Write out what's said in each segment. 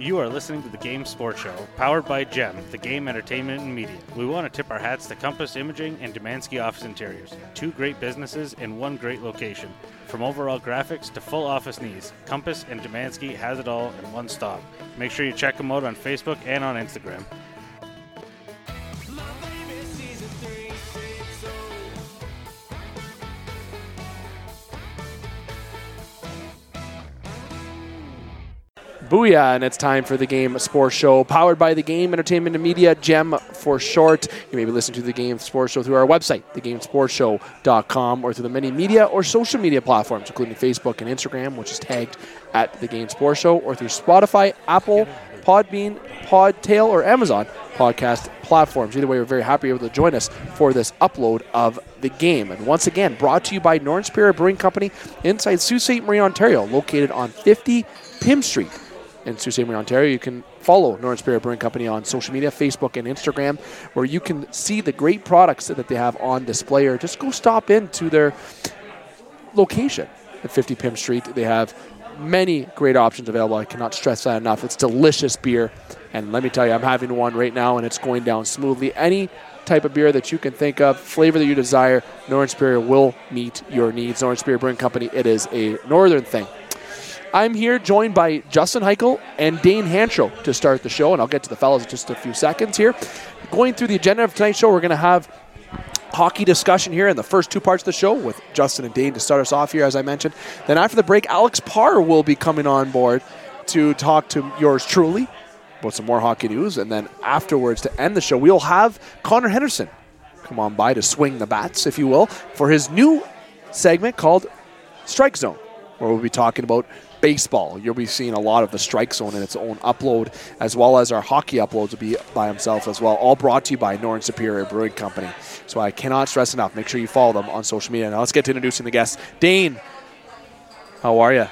You are listening to the Game Sports Show, powered by GEM, the Game Entertainment and Media. We want to tip our hats to Compass Imaging and Demansky Office Interiors, two great businesses in one great location. From overall graphics to full office needs, Compass and Demansky has it all in one stop. Make sure you check them out on Facebook and on Instagram. Booyah, and it's time for the Game Sports Show, powered by the Game Entertainment and Media, GEM for short. You may be listening to the Game Sports Show through our website, thegamesportshow.com, or through the many media or social media platforms, including Facebook and Instagram, which is tagged at the Game Sports Show, or through Spotify, Apple, Podbean, Podtail, or Amazon podcast platforms. Either way, we're very happy you're able to join us for this upload of the game. And once again, brought to you by Northern Superior Brewing Company inside Sault Ste. Marie, Ontario, located on 50 Pim Street in Sault Ste. Marie, Ontario. You can follow Northern Superior Brewing Company on social media, Facebook and Instagram, where you can see the great products that they have on display. Or just go stop into their location at 50 Pim Street. They have many great options available. I cannot stress that enough. It's delicious beer. And let me tell you, I'm having one right now, and it's going down smoothly. Any type of beer that you can think of, flavor that you desire, Northern Superior will meet your needs. Northern Superior Brewing Company, it is a northern thing. I'm here joined by Justin Heichel and Dane Hancho to start the show, and I'll get to the fellas in just a few seconds here. Going through the agenda of tonight's show, we're going to have hockey discussion here in the first two parts of the show with Justin and Dane to start us off here, as I mentioned. Then after the break, Alex Parr will be coming on board to talk to yours truly about some more hockey news. And then afterwards, to end the show, we'll have Connor Henderson come on by to swing the bats, if you will, for his new segment called Strike Zone, where we'll be talking about baseball. You'll be seeing a lot of the strike zone in its own upload, as well as our hockey uploads will be by himself as well. All brought to you by Northern Superior Brewing Company. So I cannot stress enough. Make sure you follow them on social media. Now let's get to introducing the guests. Dane, how are you?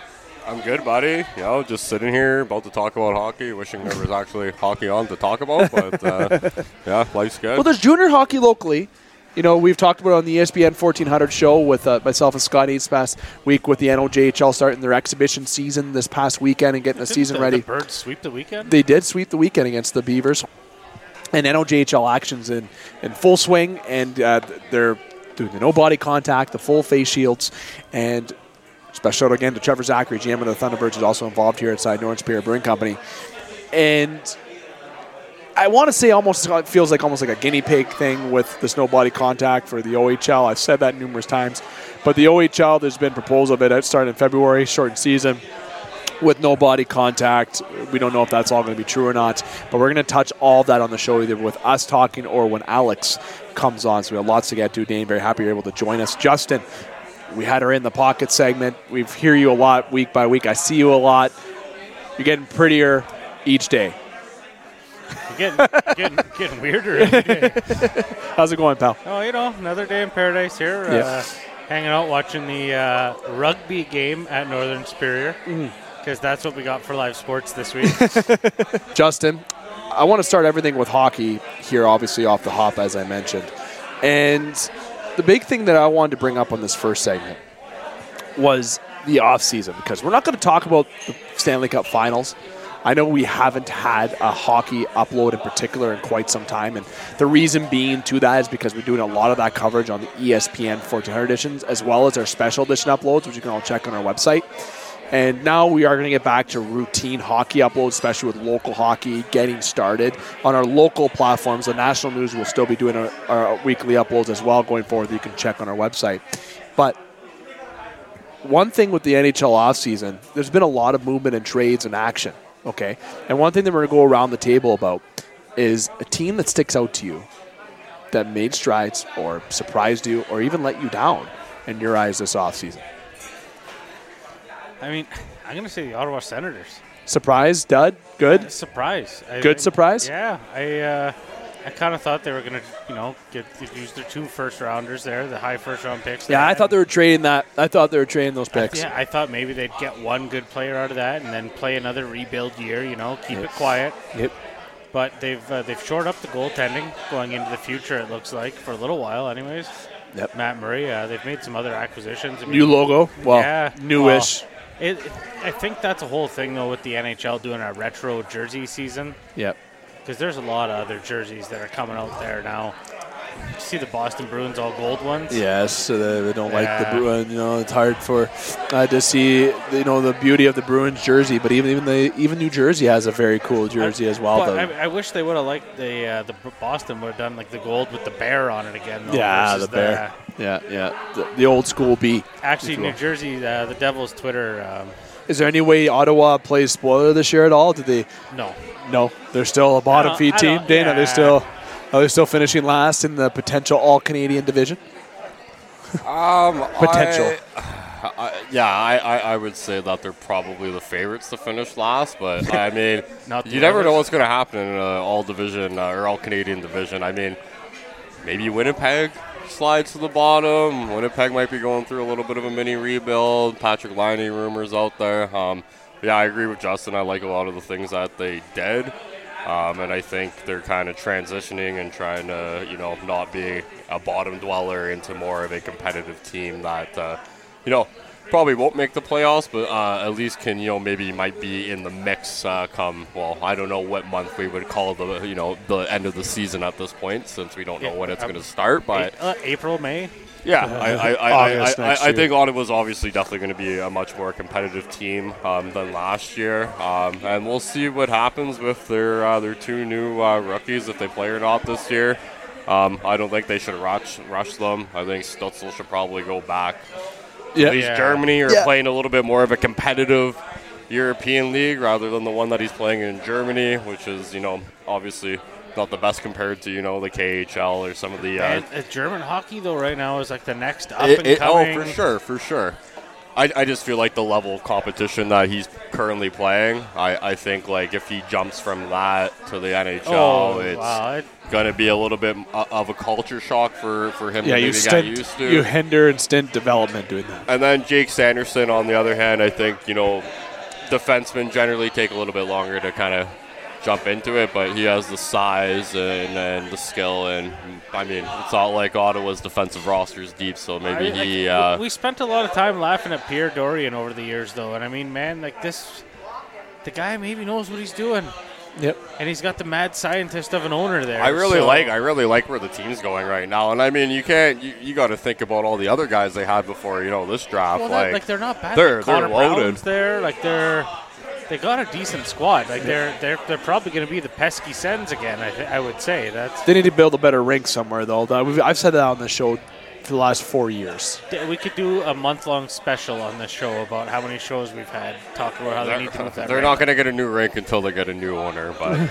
I'm good, buddy. You know, just sitting here about to talk about hockey, wishing there was actually hockey on to talk about, but uh, yeah, life's good. Well, there's junior hockey locally. You know, we've talked about it on the ESPN 1400 show with uh, myself and Scott Eads past week with the NOJHL starting their exhibition season this past weekend and getting the season the, ready. The Birds sweep the weekend? They did sweep the weekend against the Beavers, and NOJHL actions in, in full swing, and uh, they're doing the no body contact, the full face shields, and special shout out again to Trevor Zachary, GM of the Thunderbirds, is also involved here inside Northern Superior Brewing Company, and I want to say almost it feels like almost like a guinea pig thing with the no body contact for the OHL. I've said that numerous times, but the OHL there's been proposal of it starting in February, shortened season with no body contact. We don't know if that's all going to be true or not, but we're going to touch all that on the show either with us talking or when Alex comes on. So we have lots to get to. Dane, very happy you're able to join us. Justin, we had her in the pocket segment. We hear you a lot week by week. I see you a lot. You're getting prettier each day. You're getting, getting, getting weirder every day. How's it going, pal? Oh, you know, another day in paradise here. Yeah. Uh, hanging out watching the uh, rugby game at Northern Superior Mm. because that's what we got for live sports this week. Justin, I want to start everything with hockey here, obviously off the hop, as I mentioned. And the big thing that I wanted to bring up on this first segment was the off season because we're not going to talk about the Stanley Cup finals. I know we haven't had a hockey upload in particular in quite some time, and the reason being to that is because we're doing a lot of that coverage on the ESPN 1400 editions as well as our special edition uploads, which you can all check on our website. And now we are going to get back to routine hockey uploads, especially with local hockey getting started on our local platforms. The national news will still be doing our, our weekly uploads as well going forward you can check on our website. But one thing with the NHL offseason, there's been a lot of movement and trades and action. Okay. And one thing that we're going to go around the table about is a team that sticks out to you that made strides or surprised you or even let you down in your eyes this offseason. I mean, I'm going to say the Ottawa Senators. Surprise, dud, good. Surprise. Good I- surprise? Yeah. I uh, I kind of thought they were going to, you know, get use their two first rounders there, the high first round picks. Yeah, I thought they were trading that. I thought they were trading those picks. Yeah, I thought maybe they'd get one good player out of that and then play another rebuild year. You know, keep it quiet. Yep. But they've uh, they've shored up the goaltending going into the future. It looks like for a little while, anyways. Yep. Matt Murray. Uh, they've made some other acquisitions. I mean, New logo. Well, Yeah. newish. It, it, I think that's a whole thing though with the NHL doing a retro jersey season Yep. Because there's a lot of other jerseys that are coming out there now. You see the Boston Bruins all gold ones. Yes, so they, they don't like the Bruins. You know, it's hard for uh, to see you know the beauty of the Bruins jersey, but even even the even New Jersey has a very cool jersey as well. Though. I, I wish they would have liked the uh, the Boston would have done like the gold with the bear on it again. Though, yeah, the bear. Yeah, yeah, the, the old school B. Actually. New Jersey, uh, the Devils' Twitter. Um, Is there any way Ottawa plays spoiler this year at all? Did they? no, No, they're still a bottom feed I team. don't- Dana, they're yeah. still are they still finishing last in the potential All Canadian division? Um, Potential. I, I, yeah, I, I, I would say that they're probably the favorites to finish last, but I mean, Not you never know what's going to happen in uh, all division uh, or all Canadian division. I mean, maybe Winnipeg slides to the bottom. Winnipeg might be going through a little bit of a mini rebuild. Patrik Laine rumors out there. Um, but yeah, I agree with Justin. I like a lot of the things that they did. Um, and I think they're kind of transitioning and trying to, you know, not be a bottom dweller into more of a competitive team that, uh, you know, probably won't make the playoffs, but uh, at least can, you know, maybe might be in the mix uh, come, well, I don't know what month we would call the, you know, the end of the season at this point since we don't know Yeah, when it's um, going to start. But uh, April, May. Yeah, I, I, I, August I, I, next I year. think Ottawa's obviously definitely going to be a much more competitive team um, than last year, um, and we'll see what happens with their uh, their two new uh, rookies if they play or not this year. Um, I don't think they should rush rush them. I think Stützle should probably go back. Yeah, At least Yeah. Germany are Yeah. playing a little bit more of a competitive European league rather than the one that he's playing in Germany, which is you know obviously not the best compared to you know the KHL or some of the uh, And uh, German hockey though right now is like the next up it- and it- oh, for sure, for sure. I, I just feel like the level of competition that he's currently playing, I, I think like if he jumps from that to the NHL, Oh, it's wow. Gonna be a little bit of a culture shock for, for him yeah. to You maybe get stint, used to. you hinder and stint development doing that. and then Jake Sanderson, on the other hand, I think you know, defensemen generally take a little bit longer to kind of jump into it, but he has the size and, and the skill, and I mean, it's not like Ottawa's defensive roster is deep, so maybe I- I- he. we- Uh, we spent a lot of time laughing at Pierre Dorion over the years, though, and I mean, man, like this, the guy maybe knows what he's doing, Yep. and he's got the mad scientist of an owner there. I really so- like I really like where the team's going right now, and I mean you can't you, you got to think about all the other guys they had before you know this draft. Well, like, like, like they're not bad. they're- Like, they're loaded. Brown's there, like they're. They got a decent squad. Like they're they're they're probably going to be the pesky Sens again. I, th- I would say that's They need to build a better rink somewhere, though. I've said that on the show for the last four years. we could do a month long special on this show about how many shows we've had talk about how they they're, need to move that. they're rink. not going to get a new rink until they get a new owner. But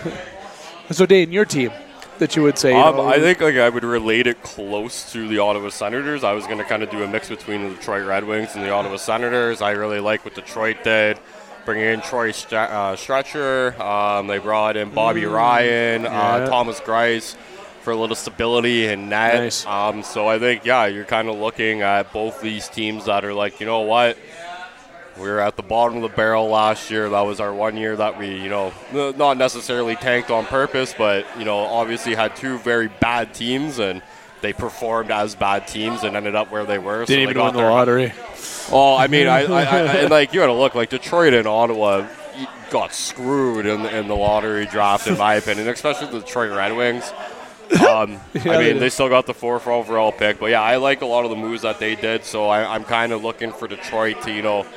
So, Dane, your team that you would say? you um, know, I think like I would relate it close to the Ottawa Senators. I was going to kind of do a mix between the Detroit Red Wings and the Ottawa Senators. I really like what Detroit did. Bringing in Troy Stre- uh, Stecher, um, they brought in Bobby Ryan, yeah. uh, Thomas Greiss for a little stability in net. Nice. Um, so I think yeah, you're kind of looking at both these teams that are like, you know what, we were at the bottom of the barrel last year. That was our one year that we, you know, not necessarily tanked on purpose, but you know, obviously had two very bad teams and. They performed as bad teams and ended up where they were. so didn't they even win the lottery. Oh, I mean, I, I, I and like you got to look like Detroit and Ottawa got screwed in the, in the lottery draft, in my opinion, especially the Detroit Red Wings. Um, Yeah, I mean, did. they still got the fourth overall pick, but yeah, I like a lot of the moves that they did. So I, I'm kind of looking for Detroit to, you know,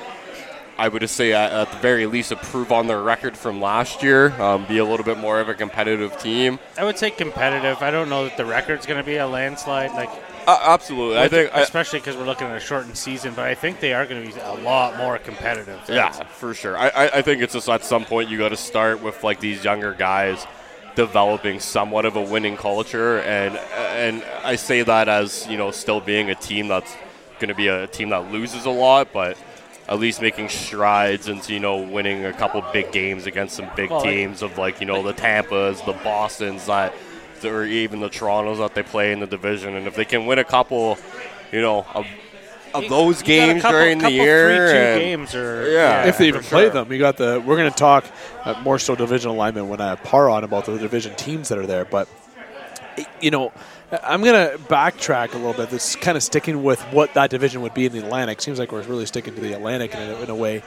I would just say at, at the very least improve on their record from last year, um, be a little bit more of a competitive team. I would say competitive. I don't know that the record's going to be a landslide. Like Uh, absolutely, I think. Especially because we're looking at a shortened season, but I think they are going to be a lot more competitive. Yeah, for sure. I, I, I think it's just at some point you got to start with like these younger guys developing somewhat of a winning culture, and and I say that as you know still being a team that's going to be a team that loses a lot, but at least making strides into you know winning a couple big games against some big Well, like- teams of like you know the Tampa's, the Boston's that, or even the Toronto's that they play in the division, and if they can win a couple, you know. Of, of those You games couple- during the year, 3-2 and- games or Yeah. if they even play sure. them. We got the. We're going to talk uh, more so division alignment when I have Parr on about the division teams that are there. But you know, I'm going to backtrack a little bit. This kind of sticking with what that division would be in the Atlantic. Seems like we're really sticking to the Atlantic in a, in a way.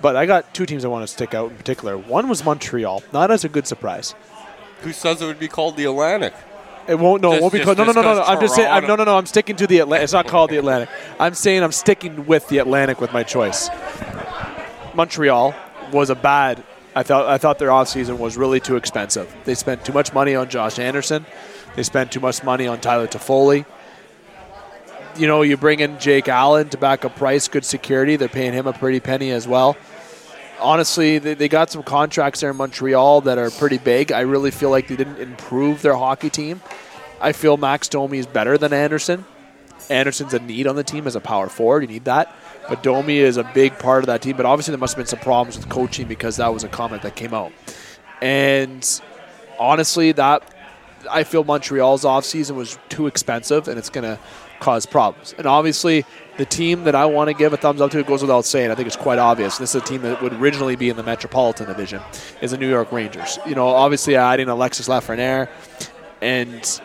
But I got two teams I want to stick out in particular. One was Montreal, not as a good surprise. Who says it would be called the Atlantic? It won't. No, it won't be just- called. No, no, just no, no, no. I'm just saying. I'm, no, no, no. I'm sticking to the Atlantic. It's not called the Atlantic. I'm saying I'm sticking with the Atlantic with my choice. Montreal was a bad. I thought. I thought their offseason was really too expensive. They spent too much money on Josh Anderson. They spent too much money on Tyler Toffoli. You know, you bring in Jake Allen to back up Price, good security. They're paying him a pretty penny as well honestly, they, they got some contracts there in Montreal that are pretty big. I really feel like they didn't improve their hockey team. I feel Max Domi is better than Anderson. Anderson's a need on the team as a power forward. You need that. But Domi is a big part of that team. But obviously, there must have been some problems with coaching because that was a comment that came out. And honestly, that I feel Montreal's offseason was too expensive and it's going to cause problems. And obviously, the team that I want to give a thumbs up to, it goes without saying, I think it's quite obvious. This is a team that would originally be in the Metropolitan Division, is the New York Rangers. You know, obviously adding Alexis Lafreniere and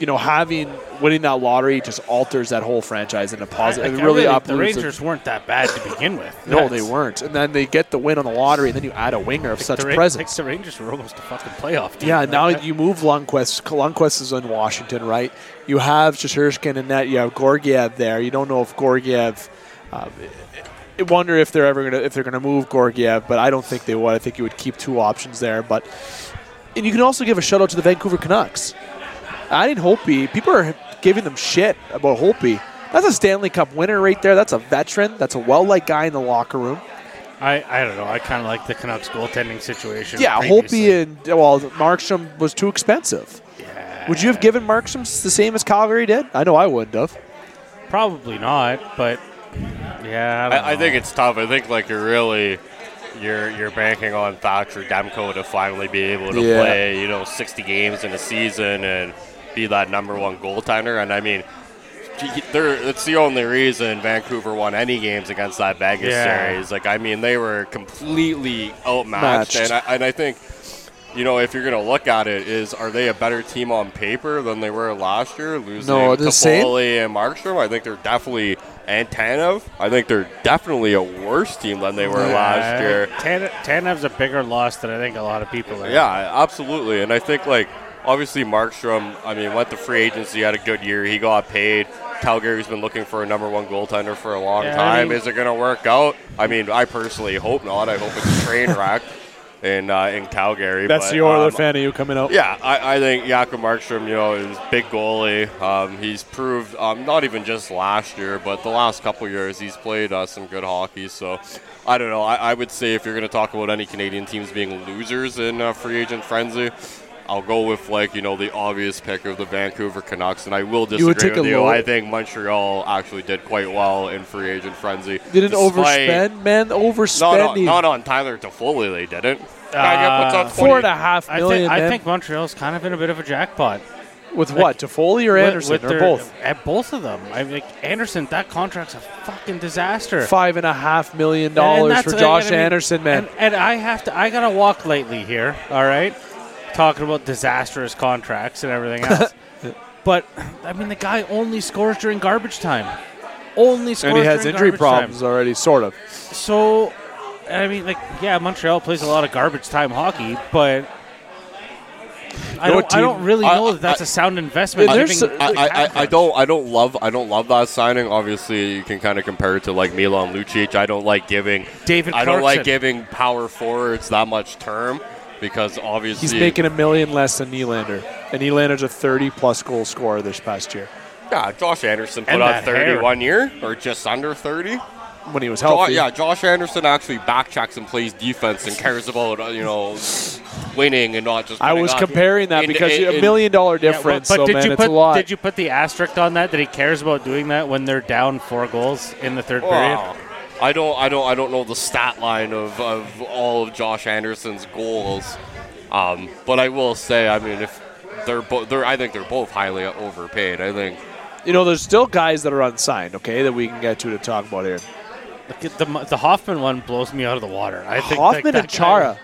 you know, having winning that lottery just alters that whole franchise in a positive. I- it I really the uproots it. Rangers weren't that bad to begin with. No, they weren't. And then they get the win on the lottery, and then you add a winger of such the presence. The Rangers were almost a fucking playoff team. Yeah, Like, now that- you move Lundqvist. Lundqvist is in Washington, right? You have Shesterkin and that. You have Georgiev there. You don't know if Georgiev. Uh, I wonder if they're ever gonna if they're gonna move Georgiev, but I don't think they would. I think you would keep two options there. But and you can also give a shout out to the Vancouver Canucks. Adding Holtby, people are giving them shit about Holtby. That's a Stanley Cup winner right there. That's a veteran. That's a well-liked guy in the locker room. I, I don't know. I kind of like the Canucks goaltending situation. Yeah, previously. Holtby and well, Markstrom was too expensive. Yeah, Would you have given Markstrom the same as Calgary did? I know I wouldn't have. Probably not, but yeah. I, don't I, I think it's tough. I think like you're really you're you're banking on Thatcher Demko to finally be able to Yeah. play, you know, 60 games in a season and be that number one goaltender. And I mean, it's the only reason Vancouver won any games against that Vegas Yeah. series. Like, I mean, they were completely outmatched, Matched. and I, and I think. You know, if you're going to look at it, is are they a better team on paper than they were last year? Losing No, the same. And Markstrom, I think they're definitely and Tanev. I think they're definitely a worse team than they were last year. Tan- Tanev's a bigger loss than I think a lot of people are. Yeah, absolutely. And I think like obviously Markstrom, I mean, went to free agency, had a good year. He got paid. Calgary's been looking for a number one goaltender for a long Yeah, I time. mean- Is it going to work out? I mean, I personally hope not. I hope it's a train wreck in uh, in Calgary. That's but, the Oiler um, fan of you coming out. Yeah, I, I think Jakob Markstrom, you know, is big goalie. Um, he's proved, um, not even just last year, but the last couple years, he's played uh, some good hockey. So, I don't know. I, I would say if you're going to talk about any Canadian teams being losers in uh, free agent frenzy, I'll go with like you know the obvious pick of the Vancouver Canucks, and I will You would disagree take a with you. low- I think Montreal actually did quite well in free agent frenzy. Didn't despite- overspend, man. Not on, not on Tyler Toffoli, they didn't. Guy Uh, puts out Four 20 and a half I, think I think Montreal's kind of in a bit of a jackpot. with what? Toffoli or Anderson with or their- both? At both of them. I mean, Anderson, that contract's a fucking disaster. Five and a half million And dollars for Josh I mean, Anderson, man. And, and I have to, I gotta walk lightly here. All right, talking about disastrous contracts and everything else. but I mean, the guy only scores during garbage time. Only scores and he has injury garbage problems already, sort of. Time. So, I mean, like, yeah, Montreal plays a lot of garbage time hockey, but. I don't, what I don't really I- know that that's I- a sound investment. And there's giving a- I, the I, I, I don't I don't love I don't love that signing. Obviously, you can kind of compare it to like Milan Lucic. I don't like giving David I don't like giving power forwards that much term because obviously He's making a million less than Nylander, and Nylander's a 30 plus goal scorer this past year yeah. Josh Anderson put And out thirty one year or just under thirty. when he was Jo- healthy. yeah, Josh Anderson actually backchecks and plays defense and cares about uh, you know winning and not just. I was up. comparing that In- because in- a million dollar Yeah, well, difference. but so did man, you it's put a lot. did you put the asterisk on that that he cares about doing that when they're down four goals in the third period? Wow. I don't, I don't, I don't know the stat line of, of all of Josh Anderson's goals, um, but I will say, I mean, if they're both, they're, I think they're both highly overpaid. I think you know, there's still guys that are unsigned. Okay, that we can get to to talk about here. Look at The, the Hoffman one blows me out of the water. I think Hoffman like, and Chara. guy-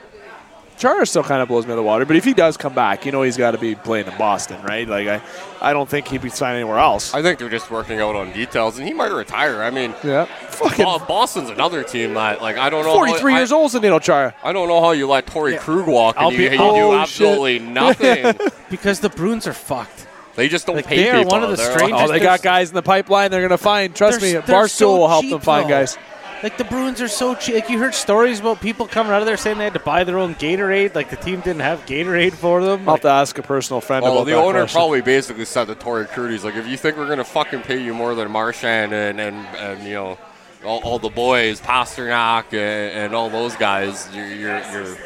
Chara still kind of blows me out of the water. But if he does come back, you know he's got to be playing in Boston, right? Like I, I don't think he'd be signed anywhere else. I think they're just working out on details, and he might retire. I mean, yeah, fucking Boston's another team that, like, I don't know. how- 43 years I, old, Zdeno Chara. I don't know how you let Torey Krug walk and I'll you, be- you Oh, do shit. absolutely nothing. Because the Bruins are fucked. they just don't Like, pay they are people. one of the They're strangest- Oh, they got guys in the pipeline. They're gonna find. Trust They're- me, they're Barstool so will help cheap, them find though. guys. Like the Bruins are so cheap. Like you heard stories about people coming out of there saying they had to buy their own Gatorade. Like the team didn't have Gatorade for them. I'll have to ask a personal friend Well, about the that owner question. probably basically said to Torey Krug, he's like, if you think we're gonna fucking pay you more than Marchand and and, and you know all, all the boys, Pastrnak and, and all those guys, you're you're you're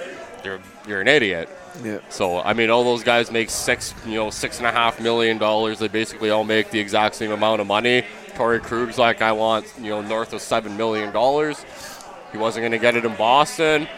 you're, you're an idiot. Yeah. So I mean, all those guys make six, you know, six and a half million dollars. They basically all make the exact same amount of money. Torey Krug's like, I want, you know, north of seven million dollars. He wasn't going to get it in Boston.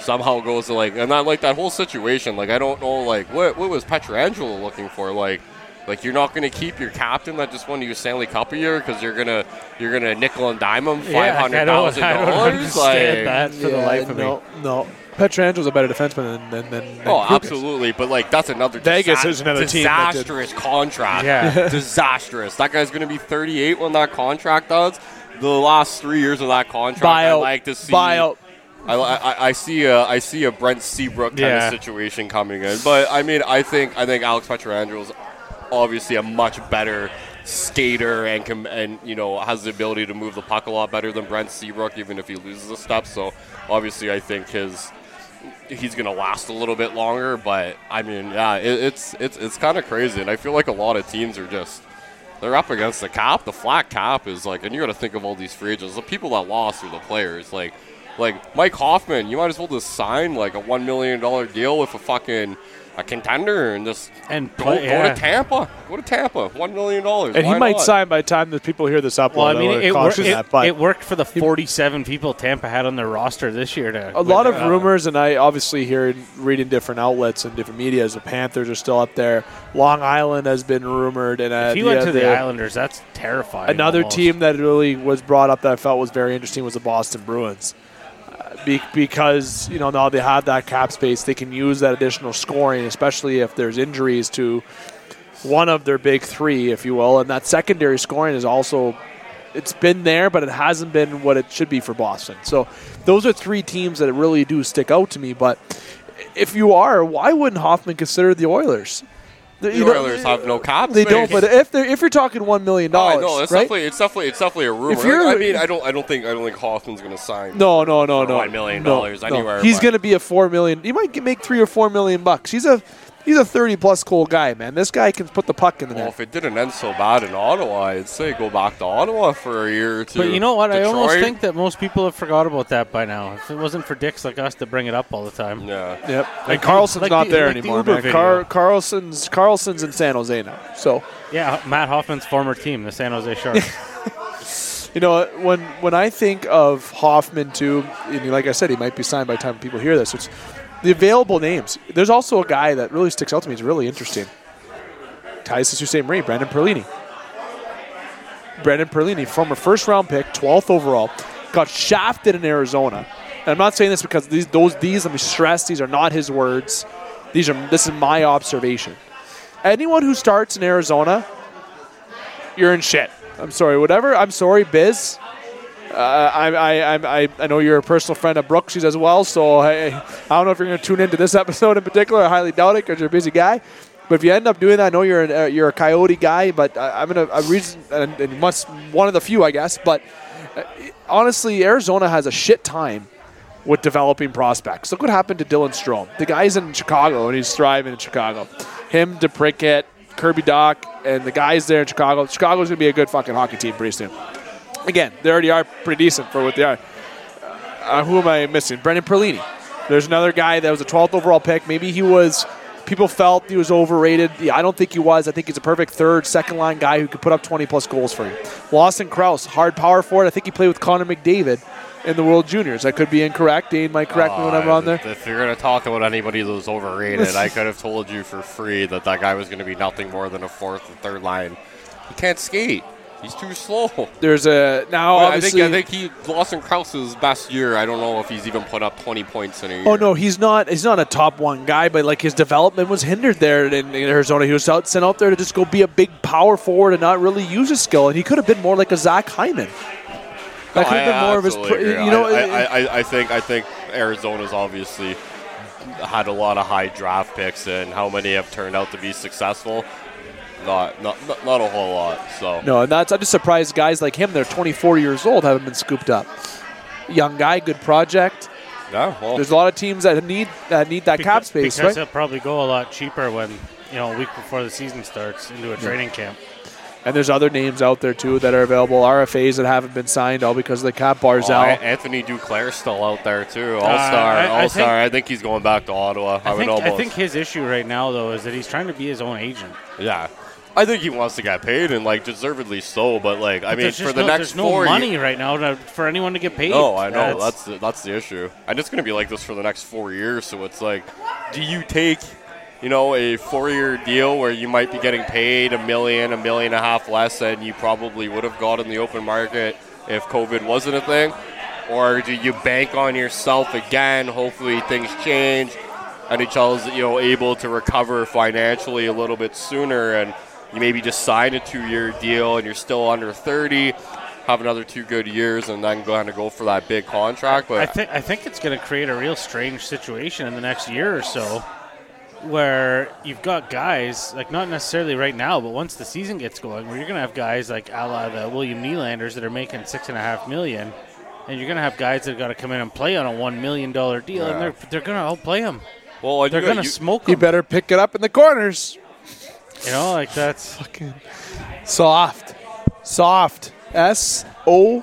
Somehow goes to like, and not like that whole situation. Like, I don't know, like, what what was Pietrangelo looking for? Like, like you're not going to keep your captain that just won you a Stanley Cup a year because you're gonna you're gonna nickel and dime him yeah, five hundred I don't, thousand I don't dollars. understand that for the life of no, me. no. Pietrangelo a better defenseman than than, than, than Oh, absolutely. But like that's another Vegas disa- is another team disastrous contract. Yeah. disastrous. That guy's going to be 38 when that contract does. The last three years of that contract, I like to see. Buyout. I, I, I see a I see a Brent Seabrook kind Yeah. of situation coming in, but I mean I think I think Alex Pietrangelo is obviously a much better skater and can and you know has the ability to move the puck a lot better than Brent Seabrook, even if he loses a step. So obviously I think his he's going to last a little bit longer. But I mean, yeah, it, it's it's it's kind of crazy, and I feel like a lot of teams are just they're up against the cap. The flat cap is like, and you got to think of all these free agents. The people that lost are the players. Like, like Mike Hoffman, you might as well just sign like a one million dollar deal with a fucking a contender and just And go, play- go yeah. to Tampa. Go to Tampa. One million dollars. And he might not? sign by the time that people hear this upload. Well, I mean, it, wor- caution it, but it worked for the 47 people Tampa had on their roster this year. To a lot of uh, rumors, and I obviously hear reading different outlets and different media. As the Panthers are still up there, Long Island has been rumored, and uh, If he went to the, the- Islanders, that's terrifying. Another almost. team that really was brought up that I felt was very interesting was the Boston Bruins. Be, because you know now they have that cap space, they can use that additional scoring, especially if there's injuries to one of their big three, if you will, and that secondary scoring is also it's been there, but it hasn't been what it should be for Boston. So those are three teams that really do stick out to me. But if you are, why wouldn't Hoffman consider the Oilers? The Oilers have no cap They don't, but if they're if you're talking one million oh, I dollars, no, It's right? definitely it's definitely it's definitely a rumor. I mean, I don't I don't think I don't think Hoffman's going to sign. No, no, no, for no. 1 million no, dollars no. anywhere, He's going to be a four million. He might make three or four million bucks. He's a he's a thirty plus goal guy, man. This guy can put the puck in the Well, net. if it didn't end so bad in Ottawa, I'd say go back to Ottawa for a year or two. But you know what? I almost think that most people have forgot about that by now. If it wasn't for dicks like us to bring it up all the time. Yeah. Yep. Like and Karlsson's the- not the- there like anymore, Uber man. Car- Karlsson's Karlsson's in San Jose now. So Yeah, Matt Hoffman's former team, the San Jose Sharks. you know when when I think of Hoffman too, and like I said, he might be signed by the time people hear this. It's the available names. There's also a guy that really sticks out to me. He's really interesting. Ties to Ste. Marie, Brendan Perlini. Brendan Perlini, former first round pick, 12th overall, got shafted in Arizona. And I'm not saying this because these those these let me stress these are not his words. These are this is my observation. Anyone who starts in Arizona, you're in shit. I'm sorry, whatever. I'm sorry, Biz. Uh, I, I, I, I- know you're a personal friend of Brooks's as well, so I, I don't know if you're going to tune into this episode in particular. I highly doubt it because you're a busy guy. But if you end up doing that, I know you're an, uh, you're a Coyote guy, but I, I'm gonna a reason and, and must one of the few, I guess. But uh, honestly, Arizona has a shit time with developing prospects. Look what happened to Dylan Strome. The guy's in Chicago and he's thriving in Chicago. Him, DeBrincat, Kirby Dach, and the guys there in Chicago. Chicago's gonna be a good fucking hockey team pretty soon. Again, they already are pretty decent for what they are. Uh, who am I missing? Brendan Perlini. There's another guy that was a 12th overall pick. Maybe he was. People felt he was overrated. Yeah, I don't think he was. I think he's a perfect third, second line guy who could put up 20 plus goals for you. Lawson Crouse, hard power forward. I think he played with Connor McDavid in the World Juniors. I could be incorrect. Dane might correct me when I'm Uh, wrong there. If you're going to talk about anybody that was overrated, I could have told you for free that that guy was going to be nothing more than a fourth or third line. He can't skate. He's too slow. There's a now Well, I think I think he Lawson Crouse's best year. I don't know if he's even put up 20 points in a oh, year. Oh no, he's not. He's not a top one guy, but like his development was hindered there in, in Arizona. He was out, sent out there to just go be a big power forward and not really use his skill. And he could have been more like a Zach Hyman. That could have been more of his. pr- You know, I, I, I, I think I think Arizona's obviously had a lot of high draft picks, and how many have turned out to be successful? Not not not, not a whole lot. So no, and that's I'm just surprised guys like him. They're 24 years old, haven't been scooped up. Young guy, good project. yeah, well, There's a lot of teams that need that need that cap Because- space, because right? they'll probably go a lot cheaper when you know a week before the season starts into a training camp. And there's other names out there too that are available, RFAs that haven't been signed, all because of the cap. Barzal. Oh, An- Anthony Duclair's still out there too. All Uh, star, I- I all star. think- I think he's going back to Ottawa. I, I would think, almost. I think his issue right now though is that he's trying to be his own agent. yeah. I think he wants to get paid and like deservedly so. But like, I mean, for the no, next there's no four ye- money right now to, for anyone to get paid. No, I know That's- that's the, that's the issue, and it's going to be like this for the next four years. So it's like, do you take, you know, a four-year deal where you might be getting paid a million, a million and a half less than you probably would have got in the open market if COVID wasn't a thing, or do you bank on yourself again? Hopefully things change, NHL's you know able to recover financially a little bit sooner, and you maybe just sign a two-year deal and you're still under 30 have another two good years and then go to go for that big contract. But I think I think it's going to create a real strange situation in the next year or so, where you've got guys like not necessarily right now, but once the season gets going, where you're going to have guys like a la the William Nylanders that are making six and a half million, and you're going to have guys that got to come in and play on a one million dollar deal, and they're they're going to outplay them. well, They're going to you- smoke you them. better pick it up in the corners. You know, like that's Fucking soft, soft. S O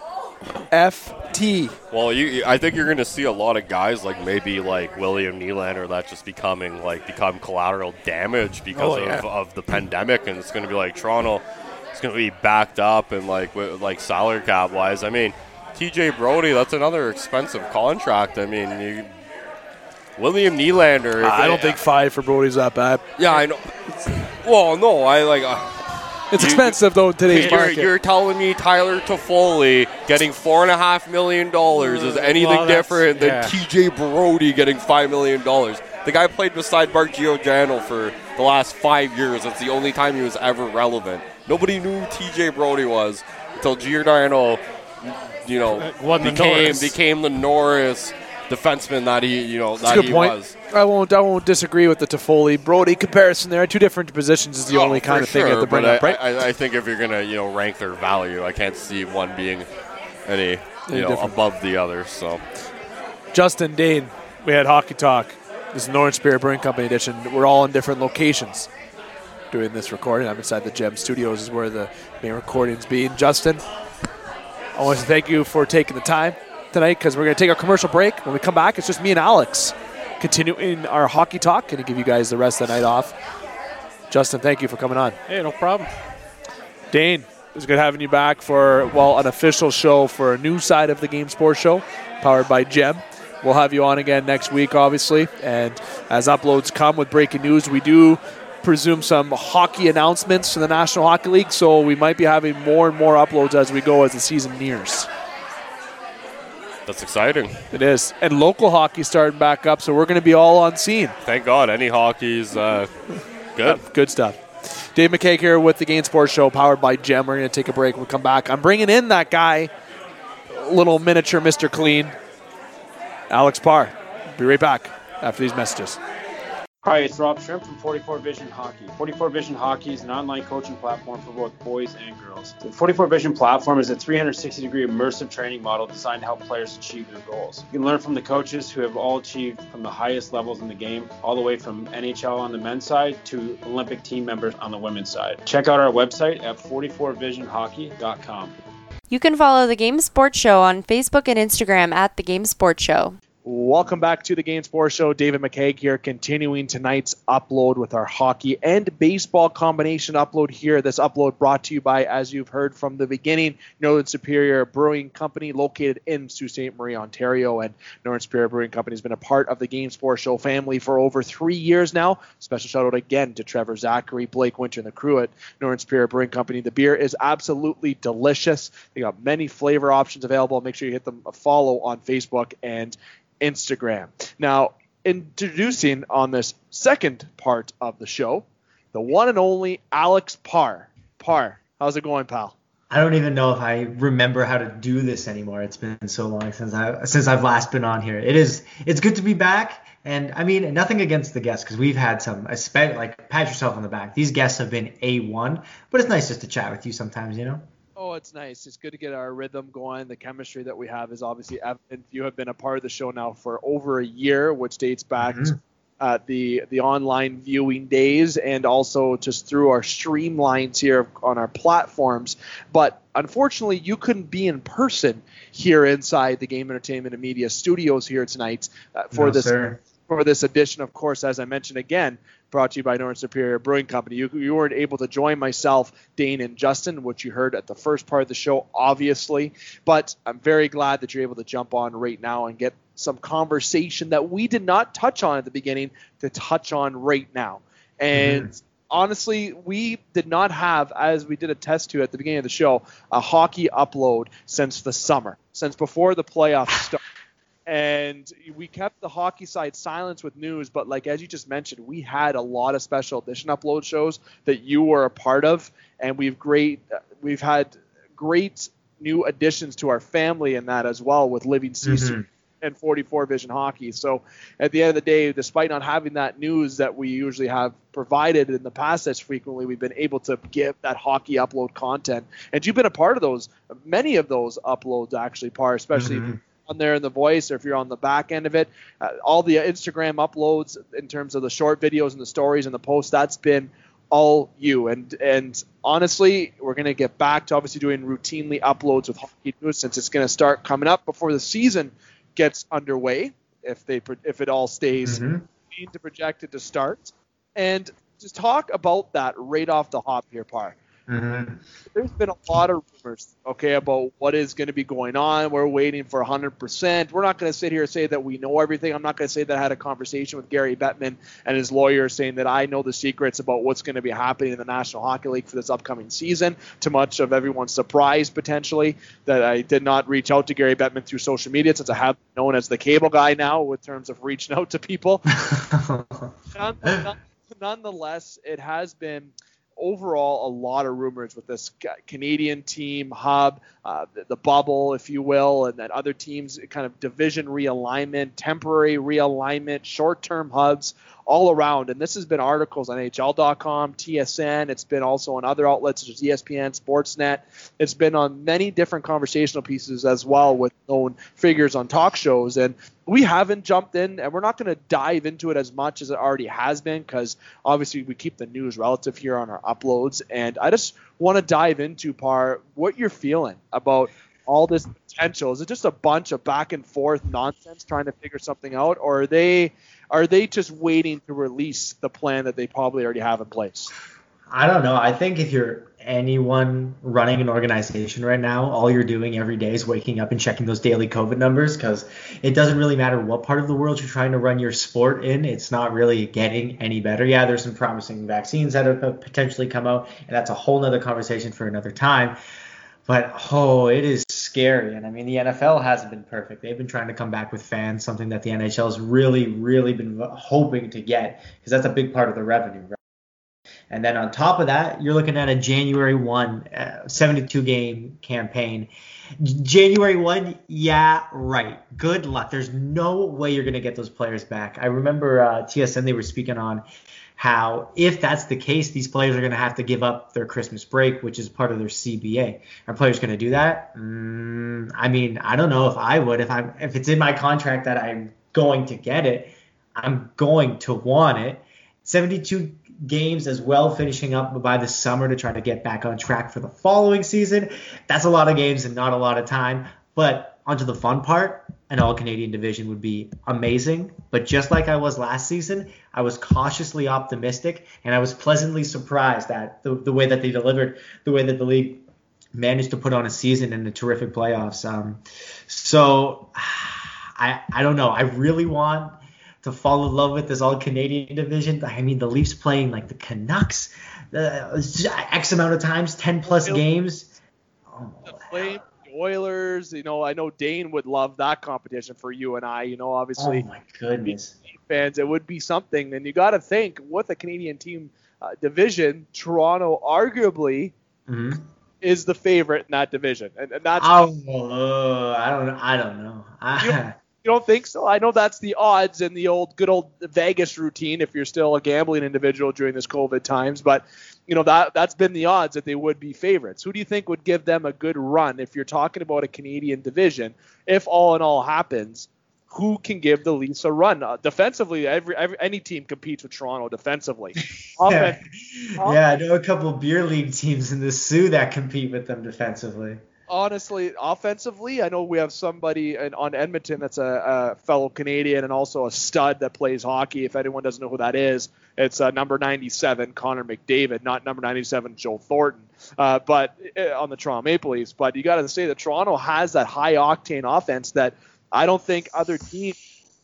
F T. Well, you, you- I think you're going to see a lot of guys like maybe like William Nylander that just becoming like become collateral damage because Oh, yeah. of, of the pandemic, and it's going to be like Toronto. It's going to be backed up and like with, like salary cap wise. I mean, T.J. Brodie, that's another expensive contract. I mean, you, William Nylander. if I don't think five for Brodie's that bad. Yeah, I know. Well, no, I like. Uh, It's You- expensive though in today's You're, market. you're telling me Tyler Toffoli getting four and a half million dollars is anything Well, different than yeah. TJ Brodie getting five million dollars? The guy played beside Mark Giordano for the last five years. That's the only time he was ever relevant. Nobody knew who TJ Brodie was until Giordano, you know, became became the Norris defenseman that he, you know, That's that a good he point. was. I won't. I won't disagree with the Toffoli Brodie comparison. There, two different positions is the Oh, only kind of thing you have to bring up, I, right? I, I think if you're gonna, you know, rank their value, I can't see one being any, Any you know, different. above the other. So Justin Dean, we had hockey talk. This is Northern Superior Brewing Company edition. We're all in different locations doing this recording. I'm inside the Gem Studios, is where the main recording's being. Justin, I want to thank you for taking the time tonight because we're going to take our commercial break. When we come back, it's just me and Alex continuing our hockey talk and give you guys the rest of the night off. Justin, thank you for coming on. hey, no problem. Dane, it was good having you back for, well, an official show for a new side of the Game Sports Show, powered by Gem. We'll have you on again next week, obviously. And as uploads come with breaking news, we do presume some hockey announcements from the National Hockey League, so we might be having more and more uploads as we go as the season nears. That's exciting. It is. And local hockey starting back up, so we're going to be all on scene. Thank God, any hockey's uh, good. Good stuff. Dave McKay here with the Game Sports Show, powered by Gem. We're going to take a break. We'll come back. I'm bringing in that guy, little miniature Mr. Clean, Alex Parr. Be right back after these messages. Hi, it's Rob Shrimp from 44 Vision Hockey. 44 Vision Hockey is an online coaching platform for both boys and girls. The 44 Vision platform is a 360 degree immersive training model designed to help players achieve their goals. You can learn from the coaches who have all achieved from the highest levels in the game, all the way from NHL on the men's side to Olympic team members on the women's side. Check out our website at 44visionhockey.com. You can follow the Game Sports Show on Facebook and Instagram at the Game Sports Show. Welcome back to the Games Sports Show. David McCaig here, continuing tonight's upload with our hockey and baseball combination upload here. This upload brought to you by, as you've heard from the beginning, Northern Superior Brewing Company, located in Sault Ste. Marie, Ontario. And Northern Superior Brewing Company has been a part of the Games Sports Show family for over three years now. Special shout out again to Trevor Zachary, Blake Winter, and the crew at Northern Superior Brewing Company. The beer is absolutely delicious. They got many flavor options available. Make sure you hit them a follow on Facebook and Instagram. Now, introducing on this second part of the show, the one and only Alex Parr. Parr, how's it going, pal? I don't even know if I remember how to do this anymore. It's been so long since I since I've last been on here. It is it's good to be back. And I mean, nothing against the guests because we've had some, like pat yourself on the back. These guests have been a1, but it's nice just to chat with you sometimes, you know. Oh, it's nice. It's good to get our rhythm going. The chemistry that we have is obviously evident. You have been a part of the show now for over a year, which dates back mm-hmm. uh, the the online viewing days and also just through our streamlines here on our platforms. But unfortunately, you couldn't be in person here inside the Game Entertainment and Media studios here tonight uh, for no, this sir. For this edition. Of course, as I mentioned again, brought to you by Northern Superior Brewing Company. You, you weren't able to join myself, Dane, and Justin, which you heard at the first part of the show, obviously. But I'm very glad that you're able to jump on right now and get some conversation that we did not touch on at the beginning to touch on right now. And mm-hmm. honestly, we did not have, as we did a test to at the beginning of the show, a hockey upload since the summer, since before the playoffs started and we kept the hockey side silence with news but like as you just mentioned we had a lot of special edition upload shows that you were a part of. And we've great we've had great new additions to our family in that as well with living season mm-hmm. and 44 vision hockey. So at the end of the day despite not having that news that we usually have provided in the past as frequently we've been able to give that hockey upload content. And you've been a part of those many of those uploads actually Parr especially mm-hmm on there in the voice or if you're on the back end of it. Uh, all the Instagram uploads in terms of the short videos and the stories and the posts, that's been all you. And and honestly, we're going to get back to obviously doing routinely uploads with hockey news since it's going to start coming up before the season gets underway. If they if it all stays mm-hmm. to projected to start, and just talk about that right off the hop here, Parr. Mm-hmm. There's been a lot of rumors, okay, about what is going to be going on. We're waiting for 100%. We're not going to sit here and say that we know everything. I'm not going to say that I had a conversation with Gary Bettman and his lawyer saying that I know the secrets about what's going to be happening in the National Hockey League for this upcoming season. To much of everyone's surprise, potentially, that I did not reach out to Gary Bettman through social media since I have known as the cable guy now, with terms of reaching out to people. Nonetheless, it has been overall a lot of rumors with this Canadian team hub, uh, the, the, bubble, if you will, and then other teams kind of division realignment, temporary realignment, short-term hubs all around. And this has been articles on NHL.com, TSN. It's been also on other outlets such as ESPN, Sportsnet. It's been on many different conversational pieces as well with known figures on talk shows. And we haven't jumped in, and we're not going to dive into it as much as it already has been because obviously we keep the news relative here on our uploads. And I just want to dive into Parr what you're feeling about all this potential. Is it just a bunch of back and forth nonsense trying to figure something out, or are they are they just waiting to release the plan that they probably already have in place? I don't know. I think if you're anyone running an organization right now, all you're doing every day is waking up and checking those daily COVID numbers because it doesn't really matter what part of the world you're trying to run your sport in. It's not really getting any better. Yeah, there's some promising vaccines that have potentially come out, and that's a whole nother conversation for another time. But oh, it is scary. And I mean, the NFL hasn't been perfect. They've been trying to come back with fans, something that the NHL has really, really been hoping to get because that's a big part of the revenue. Right? And then on top of that, you're looking at a January 1 uh, 72 game campaign. January 1, yeah, right. Good luck. There's no way you're going to get those players back. I remember uh, TSN, they were speaking on how if that's the case, these players are going to have to give up their Christmas break, which is part of their CBA. Are players going to do that? Mm, I mean, I don't know if I would. If I'm if it's in my contract that I'm going to get it, I'm going to want it. 72 games as well, finishing up by the summer to try to get back on track for the following season. That's a lot of games and not a lot of time. But onto the fun part an all Canadian division would be amazing. But just like I was last season, I was cautiously optimistic and I was pleasantly surprised at the, the way that they delivered, the way that the league managed to put on a season and the terrific playoffs. Um, so I, I don't know. I really want to fall in love with this all Canadian division. I mean, the Leafs playing like the Canucks uh, X amount of times, 10 plus games. Oh, Oilers. You know, I know Dane would love that competition for you and I. You know, obviously, oh my goodness, fans, it would be something. And you got to think with a Canadian team uh, division, Toronto arguably mm-hmm. is the favorite in that division, and, and that's. Oh, uh, I don't, I don't know. I, you don't think so? I know that's the odds and the old good old Vegas routine if you're still a gambling individual during this COVID times, but you know that that's been the odds that they would be favorites. Who do you think would give them a good run if you're talking about a Canadian division? If all in all happens, who can give the Leafs a run uh, defensively? Every, every, any team competes with Toronto defensively. yeah. yeah, I know a couple beer league teams in the Soo that compete with them defensively honestly, offensively, I know we have somebody in, on Edmonton that's a, a, fellow Canadian and also a stud that plays hockey. If anyone doesn't know who that is, it's uh, number 97, Connor McDavid, not number 97, Joe Thornton, uh, but uh, on the Toronto Maple Leafs. But you got to say that Toronto has that high octane offense that I don't think other teams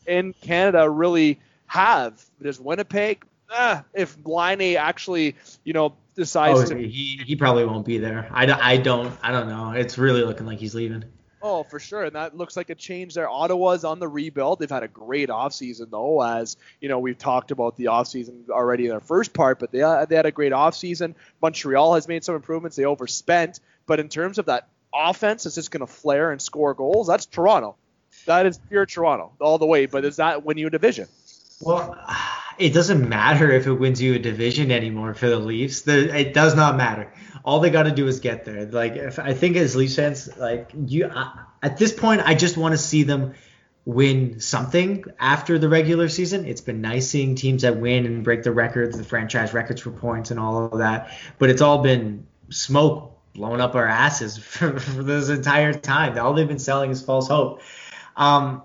in Canada really have. There's Winnipeg. Ah, if Laine actually, you know, decides oh, to. He, he probably won't be there. I, I don't I don't know. It's really looking like he's leaving. Oh, for sure. And that looks like a change there. Ottawa's on the rebuild. They've had a great offseason, though, as, you know, we've talked about the offseason already in their first part, but they, uh, they had a great offseason. Montreal has made some improvements. They overspent. But in terms of that offense that's just going to flare and score goals, that's Toronto. That is pure Toronto all the way. But does that win you a division? Well, it doesn't matter if it wins you a division anymore for the Leafs. The, it does not matter. All they got to do is get there. Like if, I think as Leafs fans, like you uh, at this point, I just want to see them win something after the regular season. It's been nice seeing teams that win and break the records, the franchise records for points and all of that. But it's all been smoke blowing up our asses for, for this entire time. All they've been selling is false hope. Um,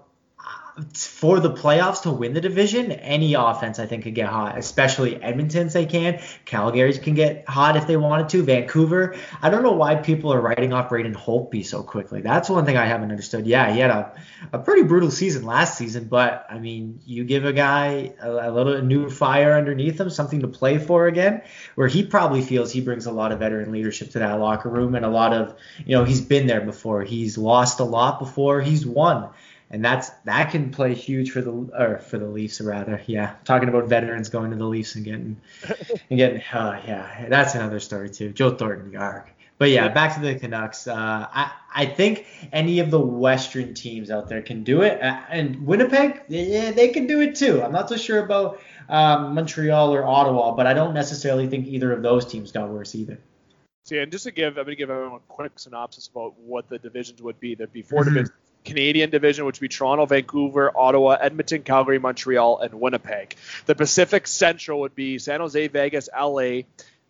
for the playoffs to win the division, any offense I think could get hot, especially Edmonton's they can. Calgary's can get hot if they wanted to. Vancouver. I don't know why people are writing off Braden Holtby so quickly. That's one thing I haven't understood. Yeah, he had a, a pretty brutal season last season, but I mean, you give a guy a, a little new fire underneath him, something to play for again, where he probably feels he brings a lot of veteran leadership to that locker room and a lot of, you know, he's been there before. He's lost a lot before. He's won and that's that can play huge for the or for the Leafs rather. Yeah, talking about veterans going to the Leafs and getting and getting uh, yeah, that's another story too. Joe Thornton, Yarg. But yeah, back to the Canucks. Uh, I I think any of the Western teams out there can do it, uh, and Winnipeg, yeah, they can do it too. I'm not so sure about um, Montreal or Ottawa, but I don't necessarily think either of those teams got worse either. See, and just to give, I'm going to give everyone a quick synopsis about what the divisions would be. There'd be 4 mm-hmm. divisions Canadian division, which would be Toronto, Vancouver, Ottawa, Edmonton, Calgary, Montreal, and Winnipeg. The Pacific Central would be San Jose, Vegas, LA,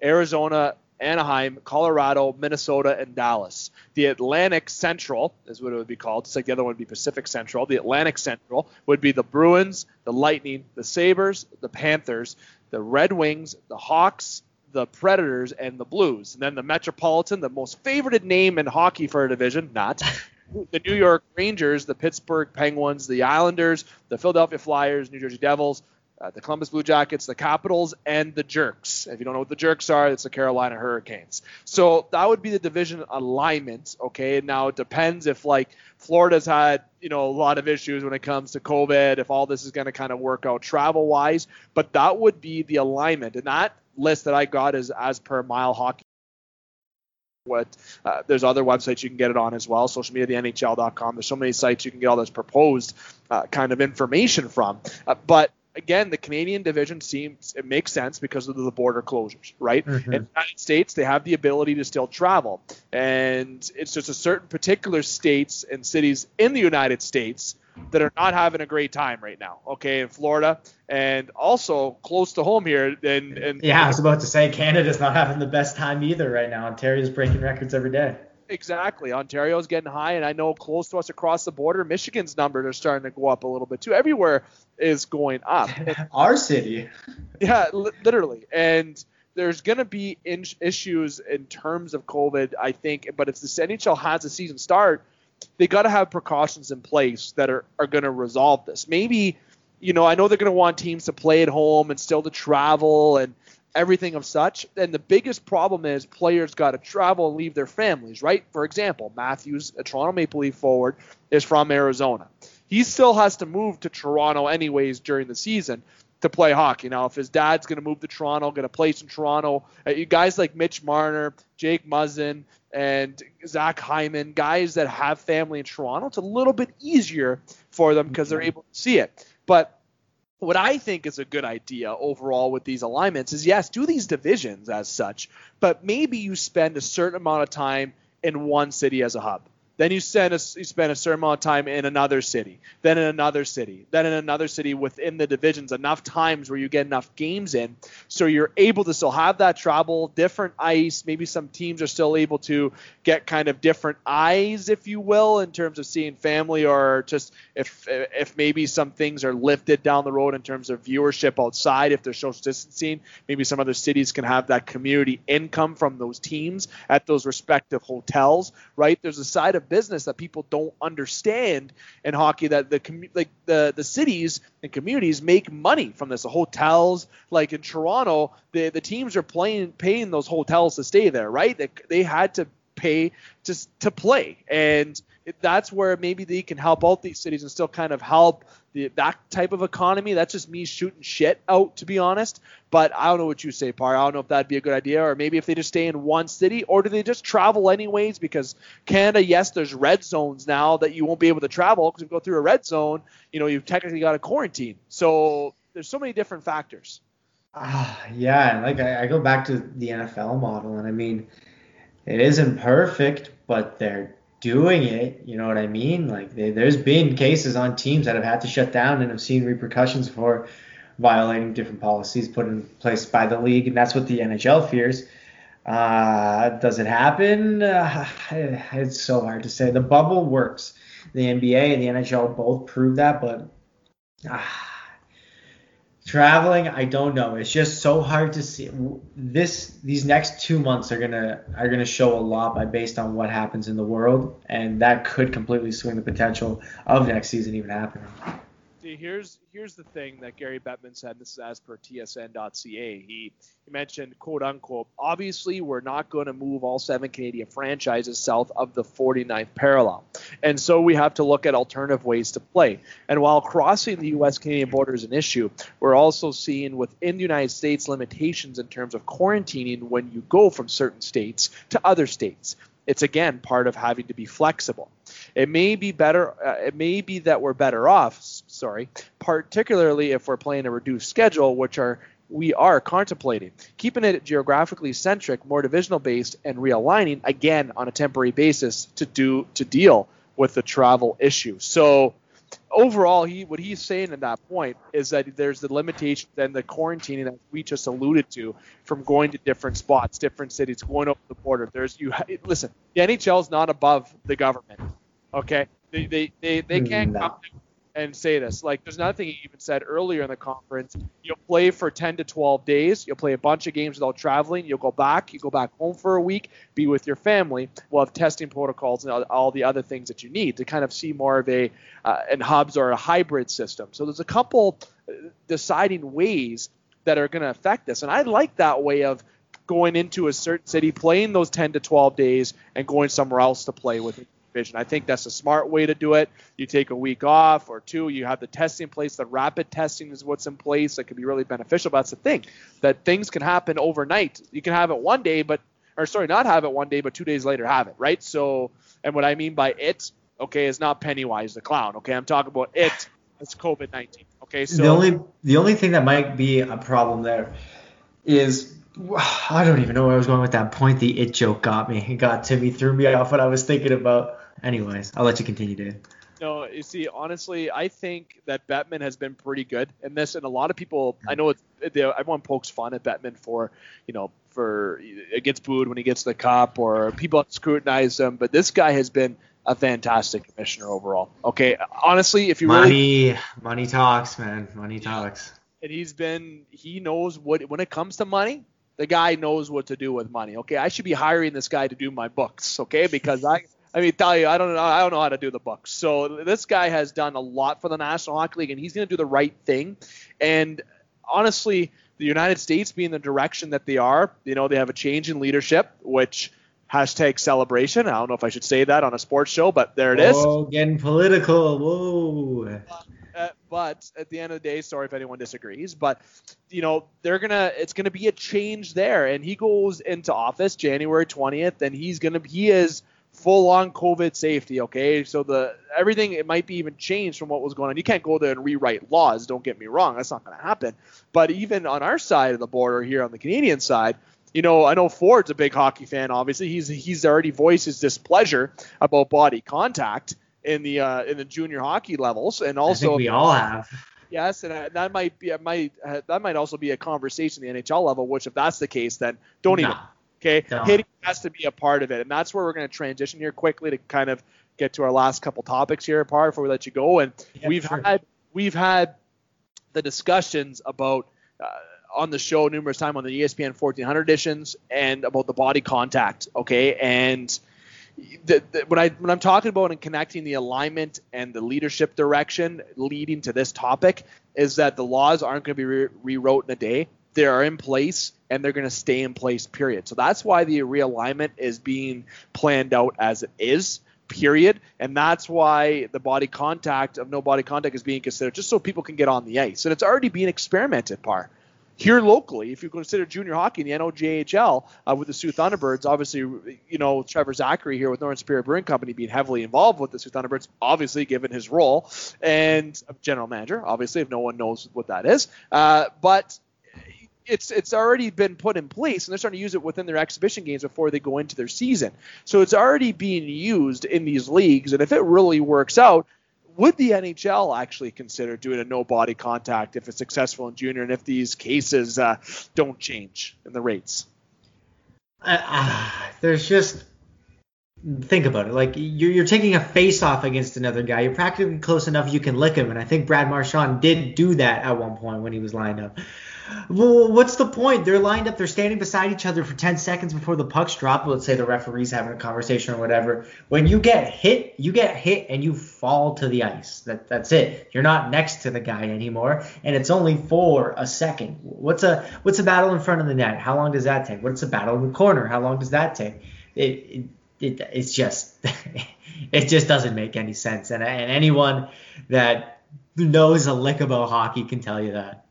Arizona, Anaheim, Colorado, Minnesota, and Dallas. The Atlantic Central is what it would be called, just like the other one would be Pacific Central. The Atlantic Central would be the Bruins, the Lightning, the Sabres, the Panthers, the Red Wings, the Hawks, the Predators, and the Blues. And then the Metropolitan, the most favorited name in hockey for a division, not the New York Rangers, the Pittsburgh Penguins, the Islanders, the Philadelphia Flyers, New Jersey Devils, uh, the Columbus Blue Jackets, the Capitals, and the Jerks. If you don't know what the Jerks are, it's the Carolina Hurricanes. So that would be the division alignment. Okay, now it depends if like Florida's had you know a lot of issues when it comes to COVID, if all this is going to kind of work out travel wise, but that would be the alignment, and that list that I got is as per Mile Hockey what uh, there's other websites you can get it on as well social media the nhl.com there's so many sites you can get all this proposed uh, kind of information from. Uh, but again the canadian division seems it makes sense because of the border closures right? Mm-hmm. in the united states they have the ability to still travel. And it's just a certain particular states and cities in the united states that are not having a great time right now. Okay, in Florida and also close to home here. And, and yeah, I was about to say Canada's not having the best time either right now. Ontario's breaking records every day. Exactly. Ontario's getting high, and I know close to us across the border, Michigan's numbers are starting to go up a little bit too. Everywhere is going up. Our city. Yeah, li- literally. And there's going to be in- issues in terms of COVID, I think. But if the NHL has a season start, they got to have precautions in place that are, are going to resolve this. Maybe, you know, I know they're going to want teams to play at home and still to travel and everything of such. And the biggest problem is players got to travel and leave their families, right? For example, Matthews, a Toronto Maple Leaf forward, is from Arizona. He still has to move to Toronto anyways during the season to play hockey. Now, if his dad's going to move to Toronto, going to place in Toronto, uh, you guys like Mitch Marner, Jake Muzzin, and Zach Hyman, guys that have family in Toronto, it's a little bit easier for them because they're able to see it. But what I think is a good idea overall with these alignments is yes, do these divisions as such, but maybe you spend a certain amount of time in one city as a hub. Then you a, you spend a certain amount of time in another city, then in another city, then in another city within the divisions. Enough times where you get enough games in, so you're able to still have that travel, different ice. Maybe some teams are still able to get kind of different eyes, if you will, in terms of seeing family, or just if if maybe some things are lifted down the road in terms of viewership outside, if there's social distancing. Maybe some other cities can have that community income from those teams at those respective hotels, right? There's a side of business that people don't understand in hockey that the commu- like the the cities and communities make money from this. The hotels, like in Toronto, the the teams are playing paying those hotels to stay there, right? They, they had to pay just to play and that's where maybe they can help out these cities and still kind of help the, that type of economy. That's just me shooting shit out, to be honest. But I don't know what you say, Parr. I don't know if that'd be a good idea, or maybe if they just stay in one city, or do they just travel anyways? Because Canada, yes, there's red zones now that you won't be able to travel because if you go through a red zone, you know, you've technically got a quarantine. So there's so many different factors. Ah, yeah, like I, I go back to the NFL model, and I mean, it isn't perfect, but they're doing it. You know what I mean? Like they, there's been cases on teams that have had to shut down and have seen repercussions for violating different policies put in place by the league, and that's what the NHL fears. Uh, does it happen? Uh, it's so hard to say. The bubble works. The NBA and the NHL both prove that, but uh, traveling, I don't know. It's just so hard to see. This these next two months are gonna are gonna show a lot by based on what happens in the world, and that could completely swing the potential of next season even happening. Here's here's the thing that Gary Bettman said. This is as per TSN.ca. He, he mentioned, quote unquote, obviously we're not going to move all seven Canadian franchises south of the 49th parallel, and so we have to look at alternative ways to play. And while crossing the U.S. Canadian border is an issue, we're also seeing within the United States limitations in terms of quarantining when you go from certain states to other states. It's again part of having to be flexible. It may be better. Uh, it may be that we're better off. Sorry, particularly if we're playing a reduced schedule, which are we are contemplating keeping it geographically centric, more divisional based, and realigning again on a temporary basis to do to deal with the travel issue. So overall, he what he's saying at that point is that there's the limitations and the quarantining that we just alluded to from going to different spots, different cities, going over the border. There's you listen, the NHL is not above the government. Okay, they they they, they can't No. come and say this. Like there's nothing he even said earlier in the conference. You'll play for 10 to 12 days. You'll play a bunch of games without traveling. You'll go back. You go back home for a week, be with your family. We'll have testing protocols and all, the other things that you need to kind of see more of a uh, and hubs or a hybrid system. So there's a couple uh, deciding ways that are going to affect this, and I like that way of going into a certain city, playing those 10 to 12 days, and going somewhere else to play with it division. I think that's a smart way to do it. You take a week off or two, you have the testing in place. The rapid testing is what's in place that can be really beneficial. But that's the thing that things can happen overnight. You can have it one day, but or sorry, not have it one day, but two days later have it, right? So, and what I mean by it, okay, is not Pennywise the clown. Okay, I'm talking about it. It's COVID 19. Okay, so the only the only thing that might be a problem there is I don't even know where I was going with that point. The it joke got me. It got to me, threw me off what I was thinking about. Anyways, I'll let you continue, Dave. No, you see, honestly, I think that Bettman has been pretty good in this, and a lot of people, I know it's everyone pokes fun at Bettman for, you know, for it gets booed when he gets the cup, or people scrutinize him, but this guy has been a fantastic commissioner overall. Okay, honestly, if you money, really, money talks, man, money talks. And he's been, he knows what when it comes to money, the guy knows what to do with money. Okay, I should be hiring this guy to do my books. Okay, because I I mean, tell you, I don't know, I don't know how to do the books. So this guy has done a lot for the National Hockey League, and he's going to do the right thing. And honestly, the United States being the direction that they are, you know, they have a change in leadership, which hashtag celebration. I don't know if I should say that on a sports show, but there it is. Oh, getting political. Whoa. Uh, but at the end of the day, sorry if anyone disagrees, but you know they're gonna, it's gonna be a change there, and he goes into office January 20th, and he's gonna, he is full on COVID safety. Okay, so the everything it might be even changed from what was going on. You can't go there and rewrite laws. Don't get me wrong, that's not going to happen. But even on our side of the border here on the Canadian side, you know, I know Ford's a big hockey fan. Obviously, he's he's already voiced his displeasure about body contact in the uh, in the junior hockey levels, and also we all have. Yes, and uh, that might be might uh, that might also be a conversation at the NHL level. Which, if that's the case, then don't nah. even Okay, no. hitting has to be a part of it, and that's where we're going to transition here quickly to kind of get to our last couple topics here, apart before we let you go. And yeah, we've sure. had we've had the discussions about uh, on the show numerous times on the ESPN 1400 editions and about the body contact. Okay, and the, the, when I when I'm talking about and connecting the alignment and the leadership direction leading to this topic is that the laws aren't going to be re- rewrote in a day they are in place and they're going to stay in place period. So that's why the realignment is being planned out as it is period. And that's why the body contact of no body contact is being considered just so people can get on the ice. And it's already being experimented Parr. Here locally, if you consider junior hockey in the NOJHL uh, with the Soo Thunderbirds, obviously, you know, Trevor Zachary here with Northern Superior Brewing Company being heavily involved with the Soo Thunderbirds, obviously, given his role, and general manager, obviously, if no one knows what that is. Uh, but it's it's already been put in place and they're starting to use it within their exhibition games before they go into their season. So it's already being used in these leagues and if it really works out, would the NHL actually consider doing a no body contact if it's successful in junior and if these cases uh, don't change in the rates? Uh, there's just think about it. Like you're, you're taking a face off against another guy. You're practically close enough you can lick him, and I think Brad Marchand did do that at one point when he was lined up. Well, what's the point? They're lined up. They're standing beside each other for 10 seconds before the pucks drop. Let's say the referee's having a conversation or whatever. When you get hit, you get hit and you fall to the ice. That that's it. You're not next to the guy anymore, and it's only for a second. What's a what's a battle in front of the net? How long does that take? What's a battle in the corner? How long does that take? It, it, it it's just it just doesn't make any sense. And and anyone that knows a lick about hockey can tell you that.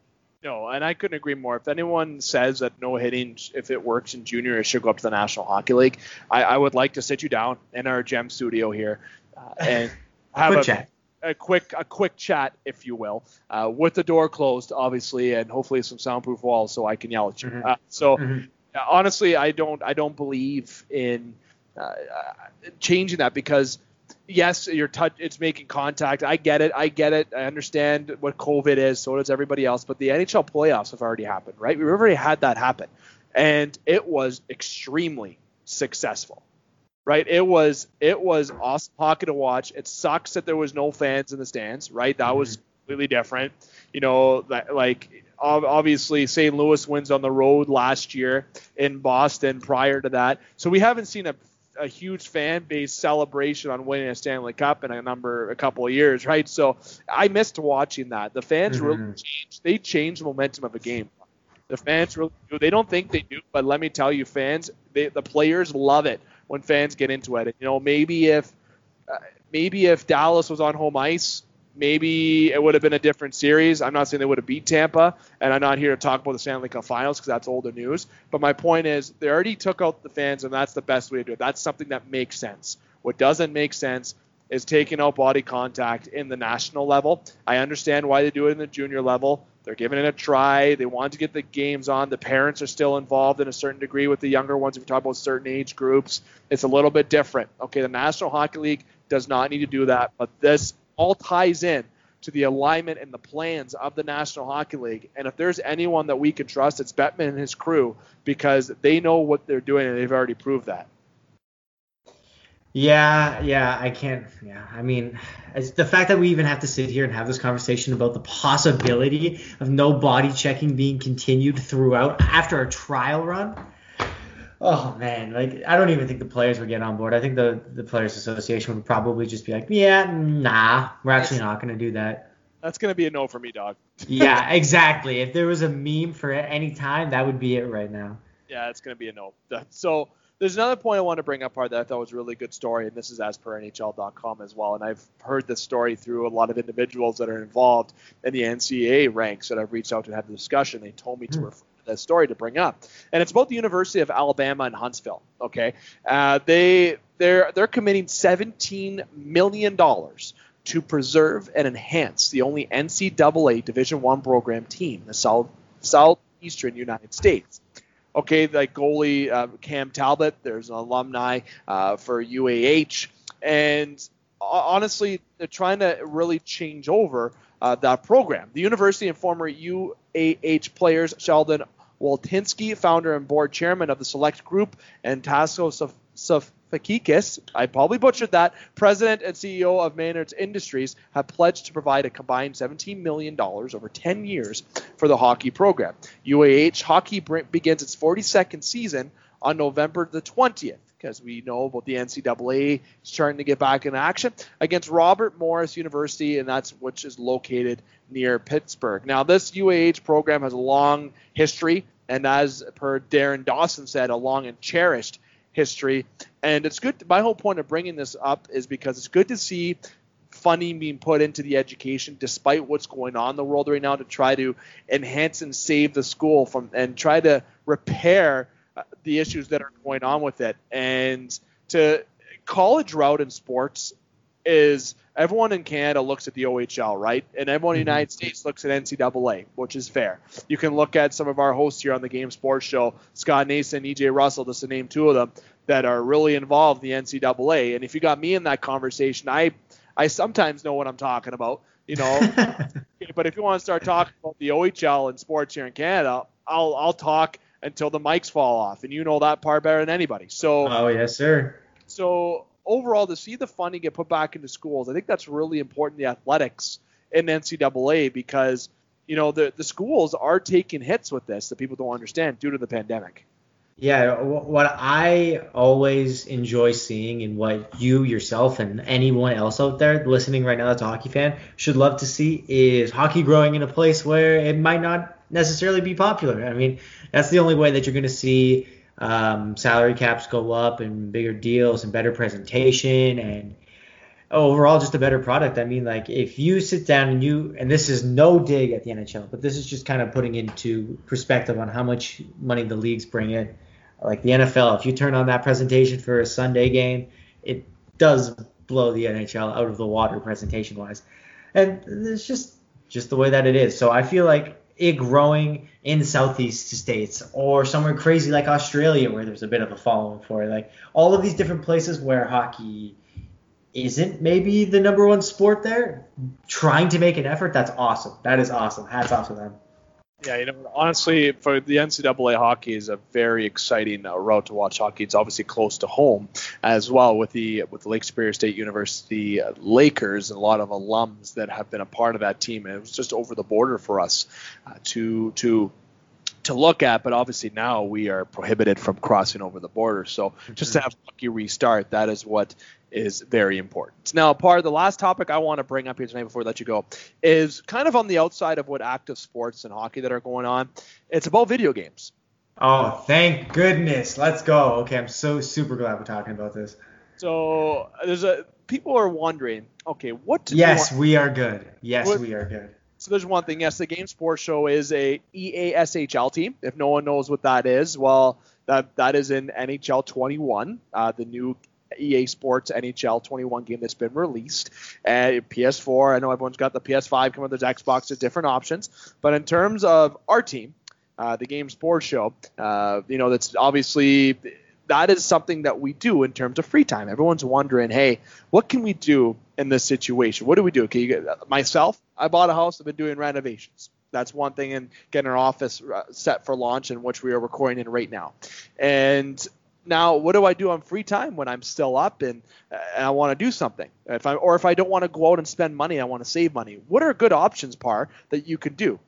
No, and I couldn't agree more. If anyone says that no hitting, if it works in junior, it should go up to the National Hockey League. I, I would like to sit you down in our gem studio here uh, and have a, chat. a quick a quick chat, if you will, uh, with the door closed, obviously, and hopefully some soundproof walls so I can yell at you. Mm-hmm. Uh, so mm-hmm. honestly, I don't I don't believe in uh, changing that because yes, you're touch, it's making contact. I get it. I get it. I understand what COVID is. So does everybody else. But the NHL playoffs have already happened, right? We've already had that happen, and it was extremely successful, right? It was it was awesome hockey to watch. It sucks that there was no fans in the stands, right? That mm-hmm. was completely different. You know, that like obviously St. Louis wins on the road last year in Boston prior to that. So we haven't seen a a huge fan base celebration on winning a Stanley Cup in a number a couple of years, right? So I missed watching that. The fans mm-hmm. really changed. They changed the momentum of a game. The fans really do. They don't think they do, but let me tell you, fans, they, the players love it when fans get into it. You know, maybe if uh, maybe if Dallas was on home ice, maybe it would have been a different series. I'm not saying they would have beat Tampa, and I'm not here to talk about the Stanley Cup Finals because that's older news. But my point is, they already took out the fans, and that's the best way to do it. That's something that makes sense. What doesn't make sense is taking out body contact in the national level. I understand why they do it in the junior level. They're giving it a try. They want to get the games on. The parents are still involved in a certain degree with the younger ones. If you talk about certain age groups, it's a little bit different. Okay, the National Hockey League does not need to do that. But this all ties in to the alignment and the plans of the National Hockey League. And if there's anyone that we can trust, it's Bettman and his crew because they know what they're doing and they've already proved that. Yeah, yeah, I can't. Yeah, I mean, the fact that we even have to sit here and have this conversation about the possibility of no body checking being continued throughout after a trial run. Oh man, like I don't even think the players would get on board. I think the the players association would probably just be like, yeah, nah, we're actually not going to do that. That's going to be a no for me, dog. yeah, exactly. If there was a meme for any time, that would be it right now. Yeah, it's going to be a no. So there's another point I want to bring up, part that I thought was a really good story, and this is as per NHL.com as well. And I've heard this story through a lot of individuals that are involved in the NCAA ranks that I've reached out to have the discussion. They told me to hmm. refer this story to bring up, and it's about the University of Alabama in Huntsville. Okay, uh, they they're they're committing 17 million dollars to preserve and enhance the only NCAA Division One program team the South southeastern United States okay, like goalie uh, Cam Talbot, there's an alumni uh, for UAH, and honestly, they're trying to really change over uh, that program. The university and former UAH players Sheldon Waltinsky, founder and board chairman of the select group, and Tasso Saf- Fakikis, I probably butchered that, president and CEO of Maynard's Industries, have pledged to provide a combined $17 million over 10 years for the hockey program. UAH hockey begins its 42nd season on November the 20th because we know about the NCAA starting to get back in action against Robert Morris University, and that's which is located near Pittsburgh. Now, this UAH program has a long history, and as per Darren Dawson said, a long and cherished history. And it's good. My whole point of bringing this up is because it's good to see funding being put into the education despite what's going on in the world right now to try to enhance and save the school from and try to repair the issues that are going on with it and to college route in sports is everyone in Canada looks at the OHL, right? And everyone in the mm-hmm. United States looks at NCAA, which is fair. You can look at some of our hosts here on the Game Sports Show, Scott Nason, EJ Russell, just to name two of them, that are really involved in the NCAA. And if you got me in that conversation, I I sometimes know what I'm talking about, you know. but if you want to start talking about the OHL and sports here in Canada, I'll I'll talk until the mics fall off, and you know that part better than anybody. So. Oh yes, sir. So overall, to see the funding get put back into schools, I think that's really important. The athletics in NCAA because you know the the schools are taking hits with this that people don't understand due to the pandemic. Yeah, what I always enjoy seeing and what you yourself and anyone else out there listening right now that's a hockey fan should love to see is hockey growing in a place where it might not necessarily be popular. I mean, that's the only way that you're going to see um, salary caps go up and bigger deals and better presentation and overall just a better product. I mean, like if you sit down and you and this is no dig at the NHL, but this is just kind of putting into perspective on how much money the leagues bring in. Like the NFL, if you turn on that presentation for a Sunday game, it does blow the NHL out of the water presentation wise. And it's just just the way that it is. So I feel like it growing in southeast states or somewhere crazy like Australia where there's a bit of a following for it. Like all of these different places where hockey isn't maybe the number one sport there, trying to make an effort, that's awesome. That is awesome. Hats off to them. Yeah, you know, honestly, for the NCAA hockey is a very exciting uh, route to watch hockey. It's obviously close to home as well with the with the Lake Superior State University uh, Lakers and a lot of alums that have been a part of that team. And it was just over the border for us uh, to to to look at, but obviously now we are prohibited from crossing over the border. So just to mm-hmm. have hockey restart, that is what is very important. Now, part of the last topic I want to bring up here tonight before we let you go is kind of on the outside of what active sports and hockey that are going on. It's about video games. Oh, thank goodness. Let's go. Okay, I'm so super glad we're talking about this. So there's a people are wondering, okay, what Yes, we are good. Yes, what, we are good. So there's one thing. Yes, the Game Sports Show is a EASHL team. If no one knows what that is, well, that that is in NHL 21, uh, the new EA Sports NHL 21 game that's been released. And PS4, I know everyone's got the PS5 coming, there's Xbox, there's different options. But in terms of our team, uh, the Game Sports Show, uh, you know, that's obviously that is something that we do in terms of free time. Everyone's wondering, hey, what can we do in this situation? What do we do? Okay, get, myself, I bought a house. I've been doing renovations. That's one thing, and getting our office uh, set for launch, in which we are recording in right now. And now, what do I do on free time when I'm still up and, and I want to do something? If I or if I don't want to go out and spend money, I want to save money. What are good options, Parr, that you could do?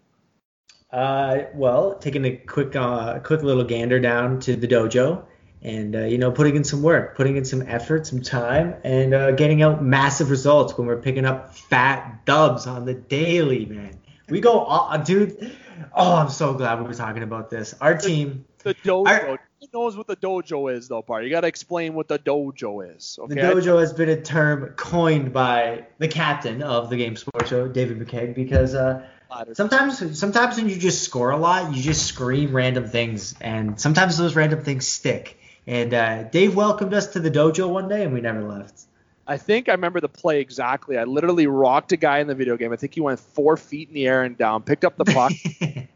Uh, well, taking a quick, uh, quick little gander down to the dojo, and uh, you know, putting in some work, putting in some effort, some time, and uh, getting out massive results when we're picking up fat dubs on the daily, man. We go, uh, dude. Oh, I'm so glad we were talking about this. Our team. The dojo. Our, knows what the dojo is, though, Parr. You got to explain what the dojo is. Okay? The dojo has been a term coined by the captain of the Game Sports Show, David McKeag, because uh, sometimes, sometimes when you just score a lot, you just scream random things, and sometimes those random things stick. And uh, Dave welcomed us to the dojo one day, and we never left. I think I remember the play exactly. I literally rocked a guy in the video game. I think he went four feet in the air and down, picked up the puck,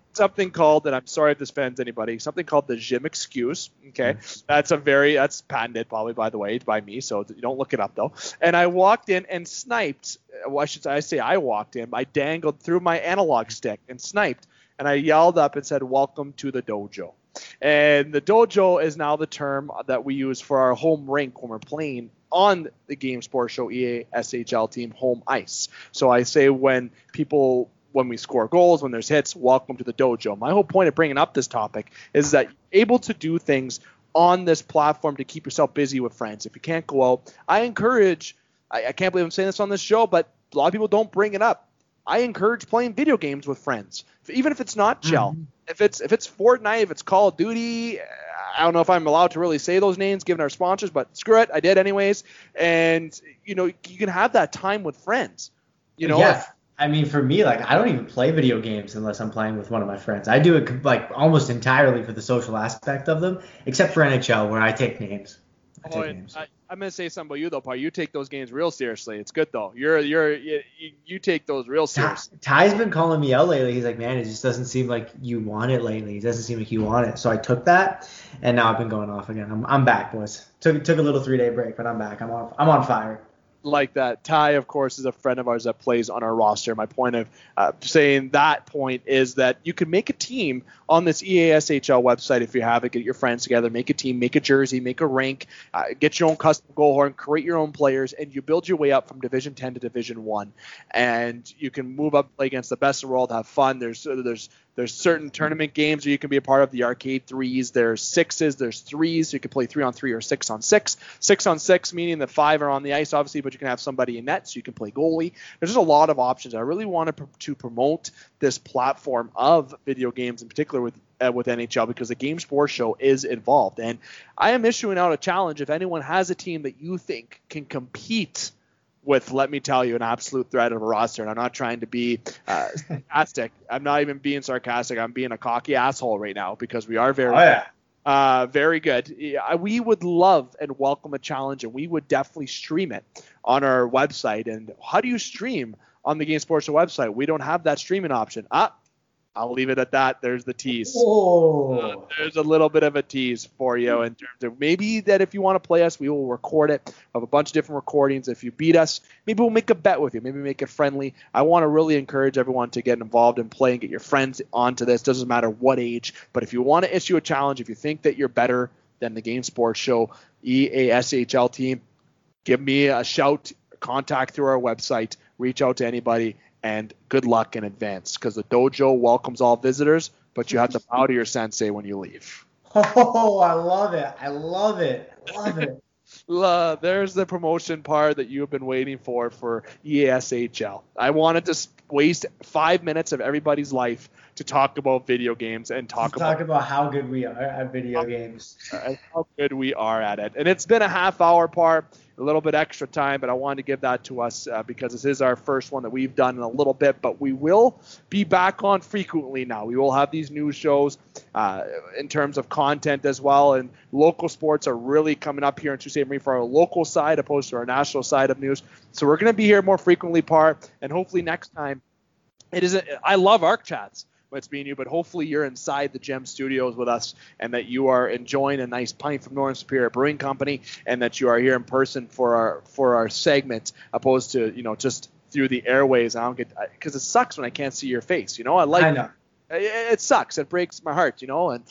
something called, and I'm sorry if this offends anybody, something called the Jim excuse. Okay, that's a very that's patented probably by the way by me, so you don't look it up though. And I walked in and sniped. Well, I should I say I walked in. I dangled through my analog stick and sniped, and I yelled up and said, "Welcome to the dojo." And the dojo is now the term that we use for our home rink when we're playing on the Game Sports Show EA SHL team home ice. So I say when people when we score goals, when there's hits, welcome to the dojo. My whole point of bringing up this topic is that able to do things on this platform to keep yourself busy with friends. If you can't go out, I encourage, I, I can't believe I'm saying this on this show, but a lot of people don't bring it up. I encourage playing video games with friends, even if it's not gel. Mm-hmm. If it's if it's Fortnite, if it's Call of Duty, I don't know if I'm allowed to really say those names given our sponsors, but screw it, I did anyways. And you know, you can have that time with friends. You know, yeah. I mean, for me, like I don't even play video games unless I'm playing with one of my friends. I do it like almost entirely for the social aspect of them, except for NHL where I take names. Oh. I, am gonna say something about you though, Paul. You take those games real seriously. It's good though. You're you're you, you take those real seriously. Ty's been calling me out lately. He's like, man, it just doesn't seem like you want it lately. It doesn't seem like you want it. So I took that, and now I've been going off again. I'm I'm back, boys. Took took a little three day break, but I'm back. I'm on I'm on fire like that. Ty, of course, is a friend of ours that plays on our roster. My point of uh, saying that point is that you can make a team on this EASHL website if you have it. Get your friends together, make a team, make a jersey, make a rank, uh, get your own custom goal horn, create your own players, and you build your way up from Division 10 to Division 1. And you can move up, play against the best in the world, have fun. There's there's there's certain tournament games where you can be a part of the arcade threes. There's sixes, there's threes. So you can play three on three or six on six. Six on six, meaning the five are on the ice, obviously, but you can have somebody in net, so you can play goalie. There's just a lot of options. I really wanted to promote this platform of video games, in particular with uh, with NHL, because the Game Sports Show is involved. And I am issuing out a challenge. If anyone has a team that you think can compete with, let me tell you, an absolute threat of a roster. And I'm not trying to be uh, sarcastic. I'm not even being sarcastic. I'm being a cocky asshole right now because we are very. Oh, yeah. Uh, very good. We would love and welcome a challenge, and we would definitely stream it on our website. And how do you stream on the Game Sports website? We don't have that streaming option. Ah, I'll leave it at that. There's the tease. Uh, there's a little bit of a tease for you in terms of maybe that if you want to play us, we will record it of a bunch of different recordings. If you beat us, maybe we'll make a bet with you. Maybe make it friendly. I want to really encourage everyone to get involved and play and get your friends onto this. Doesn't matter what age, but if you want to issue a challenge, if you think that you're better than the Game Sports Show EASHL team, give me a shout, contact through our website, reach out to anybody and good luck in advance because the dojo welcomes all visitors, but you have to bow to your sensei when you leave. Oh, I love it. I love it. Love it. uh, there's the promotion part that you've been waiting for for ESHL. I wanted to waste five minutes of everybody's life to talk about video games and talk about, talk about how good we are at video games. How good we are at it. And it's been a half hour part a little bit extra time, but I wanted to give that to us uh, because this is our first one that we've done in a little bit. But we will be back on frequently now. We will have these news shows uh, in terms of content as well, and local sports are really coming up here in Sault Ste. Marie for our local side opposed to our national side of news. So we're going to be here more frequently, part, and hopefully next time. It is. A, I love ARC chats it's me and you, but hopefully you're inside the Gem Studios with us and that you are enjoying a nice pint from Northern Superior Brewing Company and that you are here in person for our for our segment, opposed to you know just through the airways. I don't get because it sucks when I can't see your face. You know, I like. I know. It, it sucks. It breaks my heart, you know. And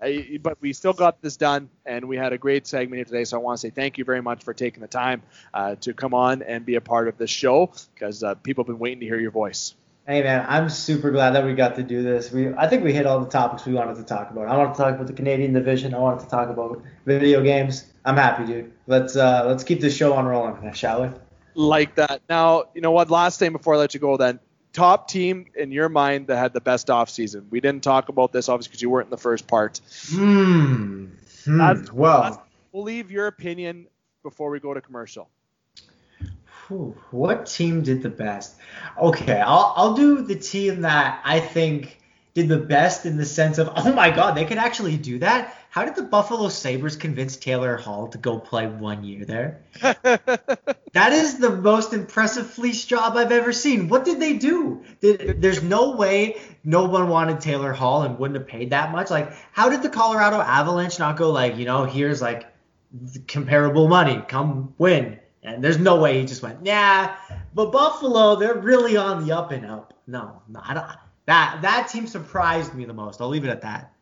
I, but we still got this done, and we had a great segment here today. So I want to say thank you very much for taking the time uh, to come on and be a part of this show because uh, people have been waiting to hear your voice. Hey man, I'm super glad that we got to do this. We I think we hit all the topics we wanted to talk about. I wanted to talk about the Canadian division. I wanted to talk about video games. I'm happy, dude. Let's uh let's keep this show on rolling, shall we? Like that. Now, you know what? Last thing before I let you go, then top team in your mind that had the best off season. We didn't talk about this obviously because you weren't in the first part. Hmm. hmm. That's- well, that's- We'll leave your opinion before we go to commercial. Whew, what team did the best? Okay, I'll I'll do the team that I think did the best in the sense of oh my god, they could actually do that. How did the Buffalo Sabres convince Taylor Hall to go play one year there? That is the most impressive fleece job I've ever seen. What did they do? Did, there's no way no one wanted Taylor Hall and wouldn't have paid that much. Like, how did the Colorado Avalanche not go like, you know, here's like comparable money, come win? And there's no way he just went, nah. But Buffalo, they're really on the up and up. No, no, I don't. That that team surprised me the most. I'll leave it at that.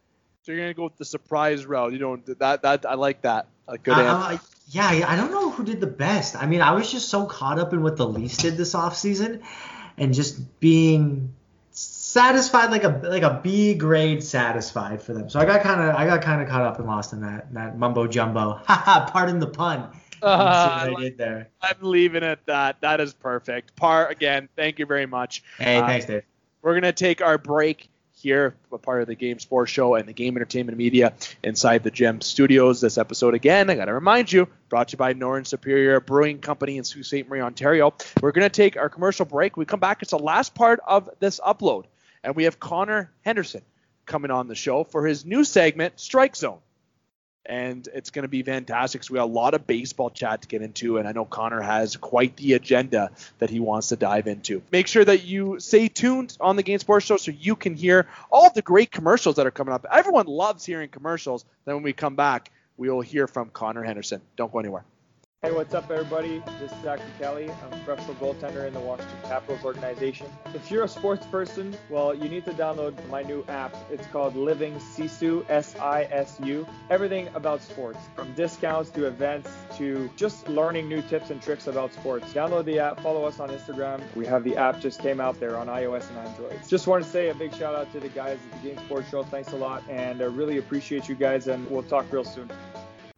So you're gonna go with the surprise route. You don't that that I like that. A good I- answer. Yeah, yeah, I don't know who did the best. I mean, I was just so caught up in what the Leafs did this offseason and just being satisfied like a like a B grade satisfied for them. So I got kind of I got kind of caught up and lost in that that mumbo jumbo. Haha, pardon the pun. Uh, what I I like- did there. I'm leaving it at that. That is perfect. Parr again. Thank you very much. Hey, Uh, thanks, Dave. We're going to take our break here, a part of the Game Sports Show and the Game Entertainment Media inside the Gem Studios. This episode, again, I got to remind you, brought to you by Northern Superior Brewing Company in Sault Ste. Marie, Ontario. We're going to take our commercial break. We come back. It's the last part of this upload, and we have Connor Henderson coming on the show for his new segment, Strike Zone and it's going to be fantastic. So we have a lot of baseball chat to get into, and I know Connor has quite the agenda that he wants to dive into. Make sure that you stay tuned on the Game Sports Show so you can hear all the great commercials that are coming up. Everyone loves hearing commercials. Then when we come back, we will hear from Connor Henderson. Don't go anywhere. Hey, what's up, everybody? This is Zachary Kelly. I'm a professional goaltender in the Washington Capitals organization. If you're a sports person, well, you need to download my new app. It's called Living Sisu, S-I-S-U. Everything about sports, from discounts to events to just learning new tips and tricks about sports. Download the app. Follow us on Instagram. We have the app just came out there on iOS and Android. Just want to say a big shout out to the guys at the Game Sports Show. Thanks a lot, and I really appreciate you guys. And we'll talk real soon.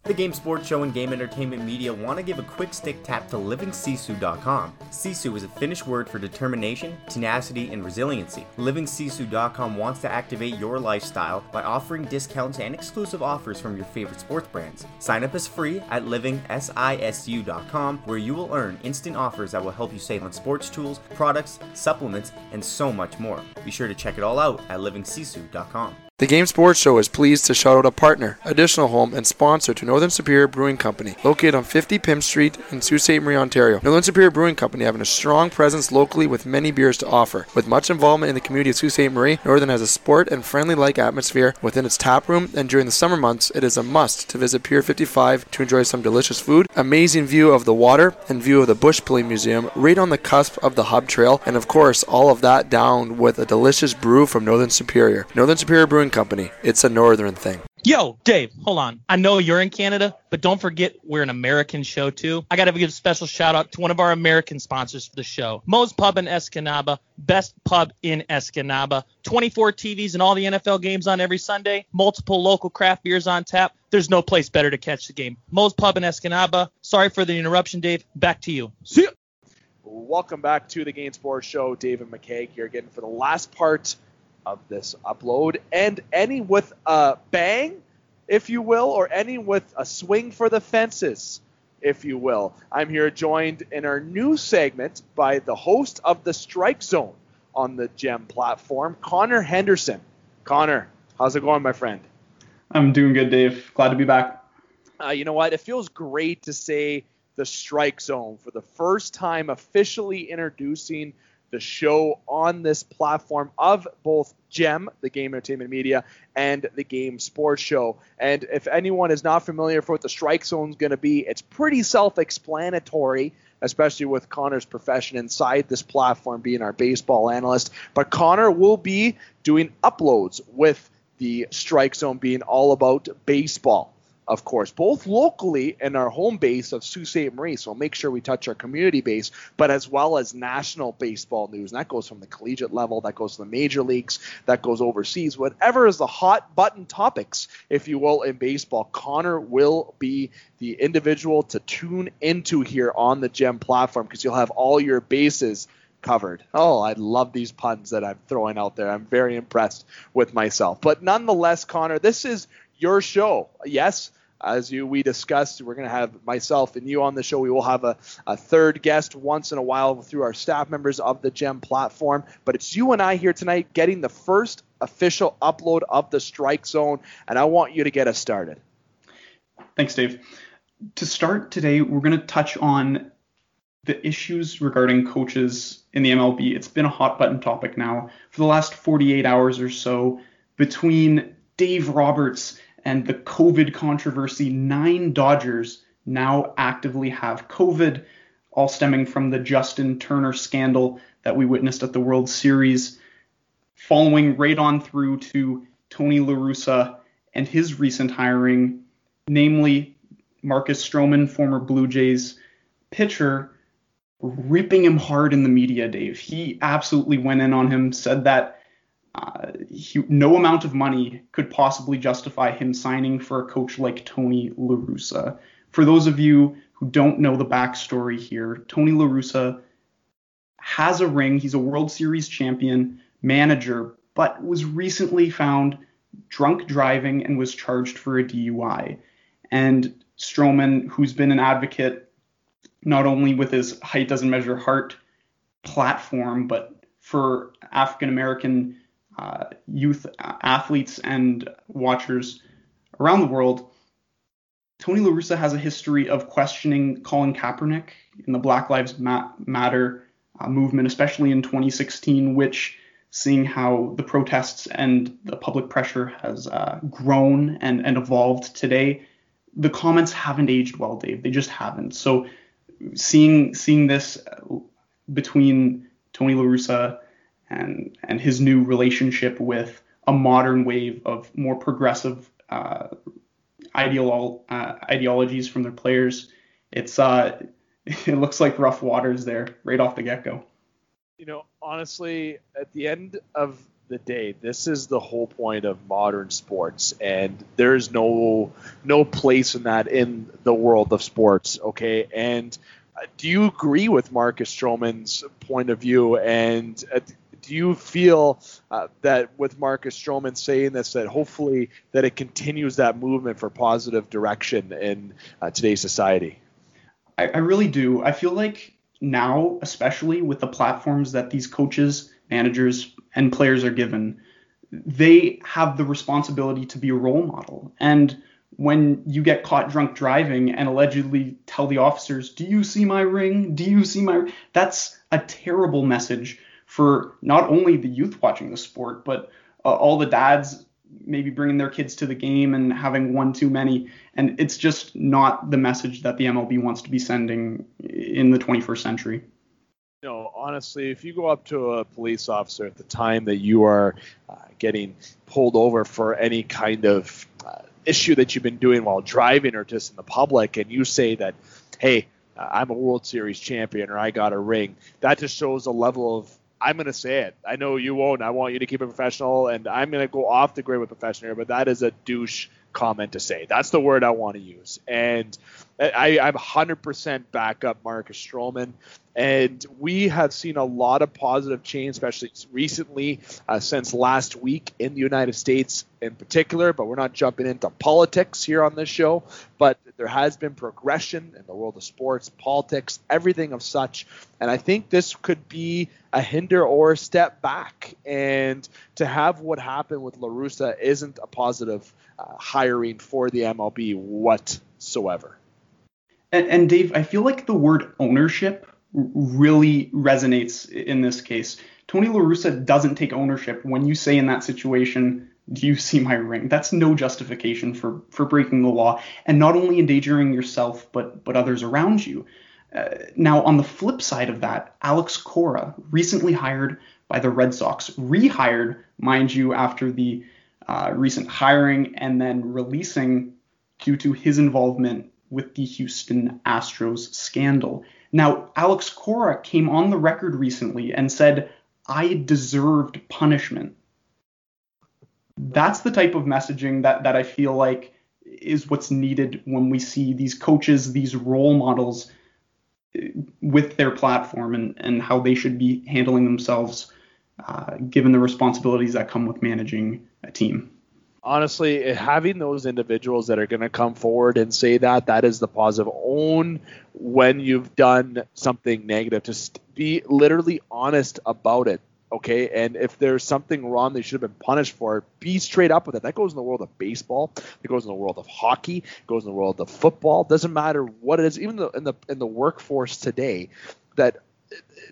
The Game Sports Show and Game Entertainment Media want to give a quick stick tap to livingsisu.com. Sisu is a Finnish word for determination, tenacity, and resiliency. Livingsisu.com wants to activate your lifestyle by offering discounts and exclusive offers from your favorite sports brands. Sign up is free at livingsisu.com where you will earn instant offers that will help you save on sports tools, products, supplements, and so much more. Be sure to check it all out at livingsisu.com. The Game Sports Show is pleased to shout out a partner, additional home, and sponsor to Northern Superior Brewing Company, located on 50 Pim Street in Sault Ste. Marie, Ontario. Northern Superior Brewing Company having a strong presence locally with many beers to offer. With much involvement in the community of Sault Ste. Marie, Northern has a sport and friendly-like atmosphere within its tap room, and during the summer months, it is a must to visit Pier 55 to enjoy some delicious food, amazing view of the water, and view of the Bushplane Museum, right on the cusp of the Hub Trail, and of course, all of that down with a delicious brew from Northern Superior. Northern Superior Brewing Company. It's a northern thing. Yo, Dave, hold on. I know you're in Canada, but don't forget we're an American show too. I got to give a special shout out to one of our American sponsors for the show, Moe's Pub in Escanaba, best pub in Escanaba. 24 TVs and all the NFL games on every Sunday, multiple local craft beers on tap. There's no place better to catch the game. Moe's Pub in Escanaba. Sorry for the interruption, Dave. Back to you. See ya. Welcome back to the Game Sports Show. David McKay here again for the last part of this upload, and ending with a bang, if you will, or ending with a swing for the fences, if you will. I'm here joined in our new segment by the host of the Strike Zone on the Gem platform, Connor Henderson. Connor, how's it going, my friend? I'm doing good, Dave. Glad to be back. Uh, you know what? It feels great to say the strike zone for the first time, officially introducing the show on this platform of both GEM, the Game Entertainment Media, and the Game Sports Show. And if anyone is not familiar with what the strike zone is going to be, it's pretty self explanatory especially with Connor's profession inside this platform, being our baseball analyst. But Connor will be doing uploads with the strike zone being all about baseball of course, both locally in our home base of Sault Ste. Marie. So make sure we touch our community base, but as well as national baseball news. And that goes from the collegiate level, that goes to the major leagues, that goes overseas. Whatever is the hot button topics, if you will, in baseball, Connor will be the individual to tune into here on the GEM platform because you'll have all your bases covered. Oh, I love these puns that I'm throwing out there. I'm very impressed with myself. But nonetheless, Connor, this is your show. Yes, as you we discussed, we're going to have myself and you on the show. We will have a, a third guest once in a while through our staff members of the GEM platform. But it's you and I here tonight getting the first official upload of the Strike Zone, and I want you to get us started. Thanks, Dave. To start today, we're going to touch on the issues regarding coaches in the MLB. It's been a hot button topic now for the last 48 hours or so between Dave Roberts and the COVID controversy, nine Dodgers now actively have COVID, all stemming from the Justin Turner scandal that we witnessed at the World Series, following right on through to Tony La Russa and his recent hiring, namely Marcus Stroman, former Blue Jays pitcher, ripping him hard in the media, Dave. He absolutely went in on him, said that uh, he, no amount of money could possibly justify him signing for a coach like Tony La Russa. For those of you who don't know the backstory here, Tony La Russa has a ring. He's a World Series champion manager, but was recently found drunk driving and was charged for a DUI. And Stroman, who's been an advocate not only with his height doesn't measure heart platform, but for African American uh, youth athletes and watchers around the world, Tony La Russa has a history of questioning Colin Kaepernick in the Black Lives Matter uh, movement, especially in 2016, which seeing how the protests and the public pressure has uh, grown and, and evolved today, the comments haven't aged well, Dave. They just haven't. So seeing seeing this between Tony La Russa and and his new relationship with a modern wave of more progressive uh, ideolo- uh, ideologies from their players. It's uh, it looks like rough waters there right off the get go. You know, honestly, at the end of the day, this is the whole point of modern sports, and there's no no place in that in the world of sports. Okay, and uh, do you agree with Marcus Stroman's point of view? And do you feel uh, that with Marcus Stroman saying this, that hopefully that it continues that movement for positive direction in uh, today's society? I, I really do. I feel like now, especially with the platforms that these coaches, managers, and players are given, they have the responsibility to be a role model. And when you get caught drunk driving and allegedly tell the officers, "Do you see my ring? Do you see my?" That's a terrible message for not only the youth watching the sport, but uh, all the dads maybe bringing their kids to the game and having one too many. And it's just not the message that the MLB wants to be sending in the 21st century. No, honestly, if you go up to a police officer at the time that you are uh, getting pulled over for any kind of uh, issue that you've been doing while driving or just in the public, and you say that, hey, I'm a World Series champion or I got a ring, that just shows a level of I'm going to say it. I know you won't. I want you to keep it professional, and I'm going to go off the grid with professional but that is a douche comment to say. That's the word I want to use. And I, I'm 100% back up Marcus Stroman. And we have seen a lot of positive change, especially recently, uh, since last week in the United States in particular. But we're not jumping into politics here on this show. But there has been progression in the world of sports, politics, everything of such. And I think this could be a hinder or a step back. And to have what happened with La Russa isn't a positive uh, hiring for the MLB whatsoever. And, and Dave, I feel like the word ownership really resonates in this case. Tony La Russa doesn't take ownership when you say in that situation, do you see my ring? That's no justification for for breaking the law and not only endangering yourself but but others around you. Uh, now on the flip side of that, Alex Cora, recently hired by the Red Sox, rehired, mind you, after the uh, recent hiring and then releasing due to his involvement with the Houston Astros scandal. Now, Alex Cora came on the record recently and said, I deserved punishment. That's the type of messaging that, that I feel like is what's needed when we see these coaches, these role models uh, with their platform and, and how they should be handling themselves uh, given the responsibilities that come with managing a team honestly, having those individuals that are going to come forward and say that, that is the positive. Own when you've done something negative. Just be literally honest about it. Okay. And if there's something wrong they should have been punished for, It. be straight up with it. That goes in the world of baseball. It goes in the world of hockey. It goes in the world of football. Doesn't matter what it is. Even the, in the in the workforce today, that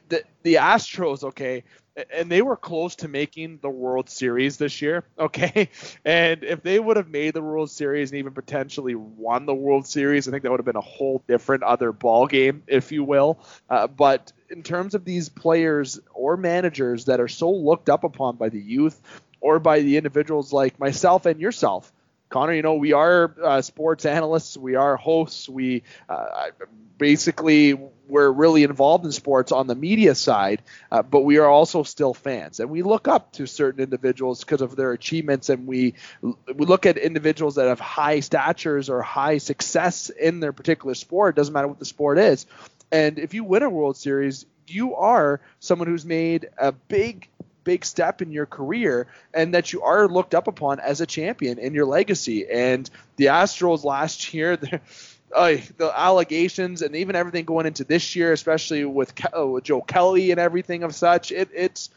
the, the Astros, okay, and they were close to making the World Series this year, okay? And if they would have made the World Series and even potentially won the World Series, I think that would have been a whole different other ball game, if you will. Uh, but in terms of these players or managers that are so looked up upon by the youth or by the individuals like myself and yourself, Connor, you know, we are uh, sports analysts, we are hosts, we uh, basically we're really involved in sports on the media side, uh, but we are also still fans, and we look up to certain individuals because of their achievements, and we we look at individuals that have high statures or high success in their particular sport. It doesn't matter what the sport is, and if you win a World Series, you are someone who's made a big big step in your career and that you are looked up upon as a champion in your legacy. And the Astros last year, uh, the allegations and even everything going into this year, especially with, Ke- uh, with Joe Kelly and everything of such, it, it's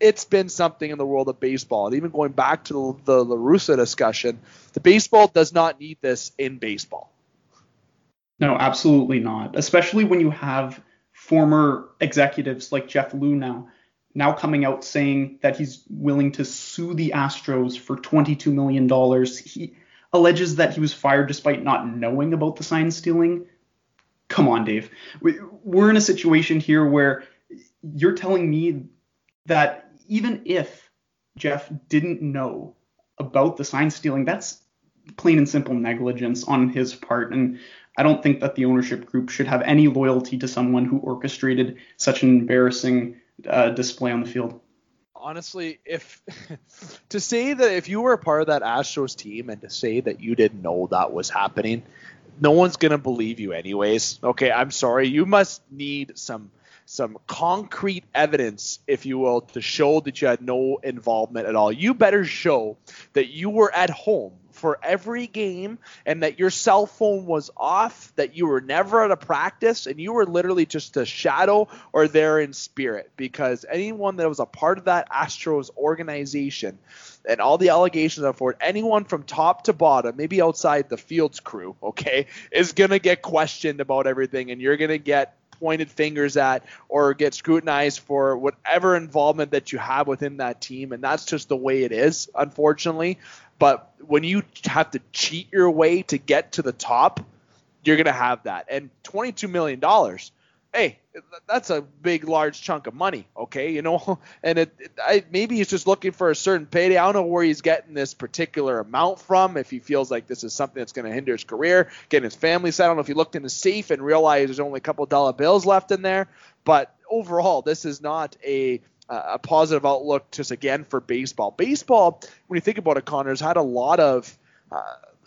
it's been something in the world of baseball. And even going back to the, the La discussion, the baseball does not need this in baseball. No, absolutely not. Especially when you have former executives like Jeff Luhnow now coming out saying that he's willing to sue the Astros for $22 million. He alleges that he was fired despite not knowing about the sign stealing. Come on, Dave. We're in a situation here where you're telling me that even if Jeff didn't know about the sign stealing, that's plain and simple negligence on his part. And I don't think that the ownership group should have any loyalty to someone who orchestrated such an embarrassing uh, display on the field. Honestly, if to say that if you were a part of that Astros team and to say that you didn't know that was happening, no one's gonna believe you anyways. Okay, I'm sorry. You must need some some concrete evidence, if you will, to show that you had no involvement at all. You better show that you were at home for every game and that your cell phone was off, that you were never at a practice and you were literally just a shadow or there in spirit because anyone that was a part of that Astros organization and all the allegations are for anyone from top to bottom, maybe outside the Fields crew, okay, is going to get questioned about everything and you're going to get pointed fingers at or get scrutinized for whatever involvement that you have within that team. And that's just the way it is, unfortunately. But when you have to cheat your way to get to the top, you're going to have that. And $22 million, hey, that's a big, large chunk of money, okay? You know, and it, it I, maybe he's just looking for a certain payday. I don't know where he's getting this particular amount from. If he feels like this is something that's going to hinder his career, getting his family set. I don't know if he looked in the safe and realized there's only a couple dollar bills left in there. But overall, this is not a a positive outlook just again for baseball. Baseball, when you think about it, Connor's had a lot of uh,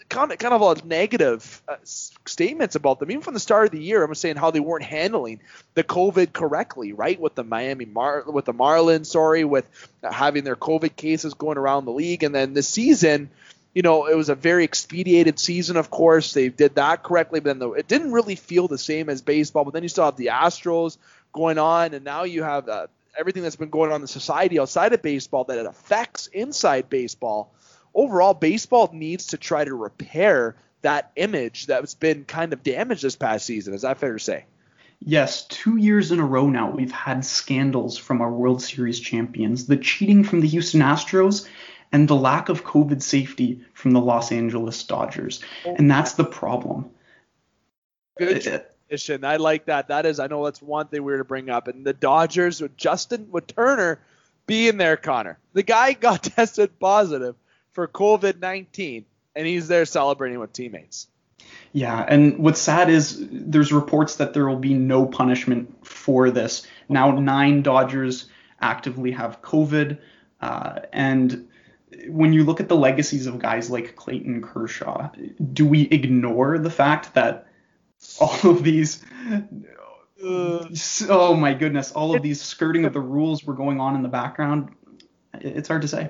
kind of kind of a negative uh, statements about them, even from the start of the year. I'm saying how they weren't handling the COVID correctly, right? With the Miami Mar with the Marlins, sorry, with having their COVID cases going around the league, and then this season. You know, it was a very expedited season, of course. They did that correctly, but then the, it didn't really feel the same as baseball. But then you still have the Astros going on, and now you have uh, everything that's been going on in society outside of baseball that it affects inside baseball. Overall, baseball needs to try to repair that image that's been kind of damaged this past season. Is that fair to say? Yes, two years in a row now, we've had scandals from our World Series champions. The cheating from the Houston Astros and the lack of COVID safety from the Los Angeles Dodgers. And that's the problem. Good uh, I like that. That is, I know that's one thing we were to bring up. And the Dodgers with Justin, with Turner being there, Connor. The guy got tested positive for COVID 19, and he's there celebrating with teammates. Yeah, and what's sad is there's reports that there will be no punishment for this. Now, nine Dodgers actively have COVID, uh, and when you look at the legacies of guys like Clayton Kershaw, do we ignore the fact that all of these oh my goodness, all of these skirting of the rules were going on in the background? It's hard to say.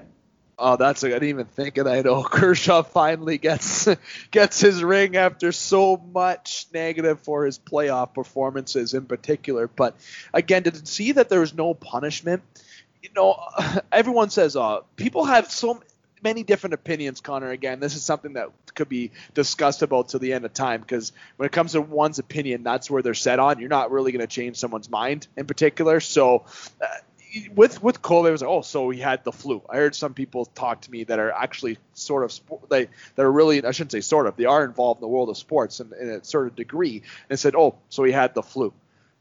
Oh, that's I didn't even think of that. Oh, Kershaw finally gets gets his ring after so much negative for his playoff performances in particular. But again, to see that there was no punishment, you know, everyone says uh people have so many different opinions, Connor. Again, this is something that could be discussed about till the end of time because when it comes to one's opinion, that's where they're set on. You're not really going to change someone's mind in particular. So. Uh, with with COVID, it was like, oh, so he had the flu. I heard some people talk to me that are actually sort of they that are really I shouldn't say sort of they are involved in the world of sports in, in a sort of degree and said, oh, so he had the flu.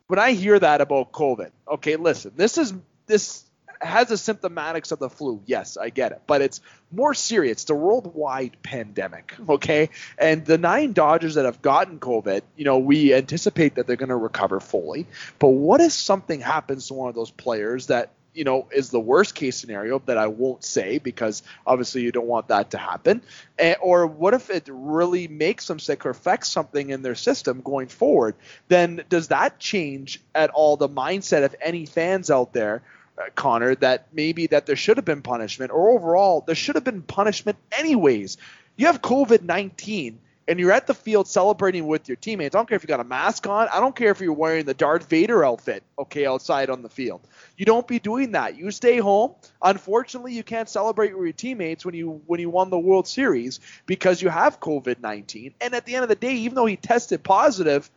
When I hear that about COVID, okay, listen, this is this has the symptomatics of the flu. Yes, I get it, but it's more serious. It's a worldwide pandemic, okay? And the nine Dodgers that have gotten COVID, you know, we anticipate that they're going to recover fully. But what if something happens to one of those players that you know, is the worst case scenario that I won't say because obviously you don't want that to happen. And, or what if it really makes them sick or affects something in their system going forward? Then does that change at all the mindset of any fans out there Uh, Connor, that maybe that there should have been punishment, or overall there should have been punishment anyways. You have COVID nineteen, and you're at the field celebrating with your teammates. I don't care if you got a mask on. I don't care if you're wearing the Darth Vader outfit, okay, outside on the field. You don't be doing that. You stay home. Unfortunately, you can't celebrate with your teammates when you when you won the World Series because you have COVID nineteen. And at the end of the day, even though he tested positive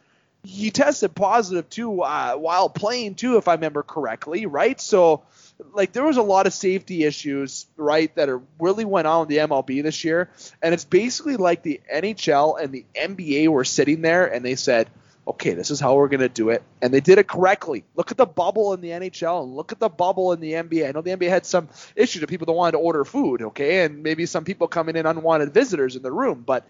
he tested positive too uh, while playing too, if I remember correctly, right? So like there was a lot of safety issues, right, that are, really went on in the MLB this year, and it's basically like the NHL and the NBA were sitting there and they said, okay, this is how we're going to do it. And they did it correctly. Look at the bubble in the NHL and look at the bubble in the NBA. I know the NBA had some issues of people that wanted to order food, okay, and maybe some people coming in unwanted visitors in the room, but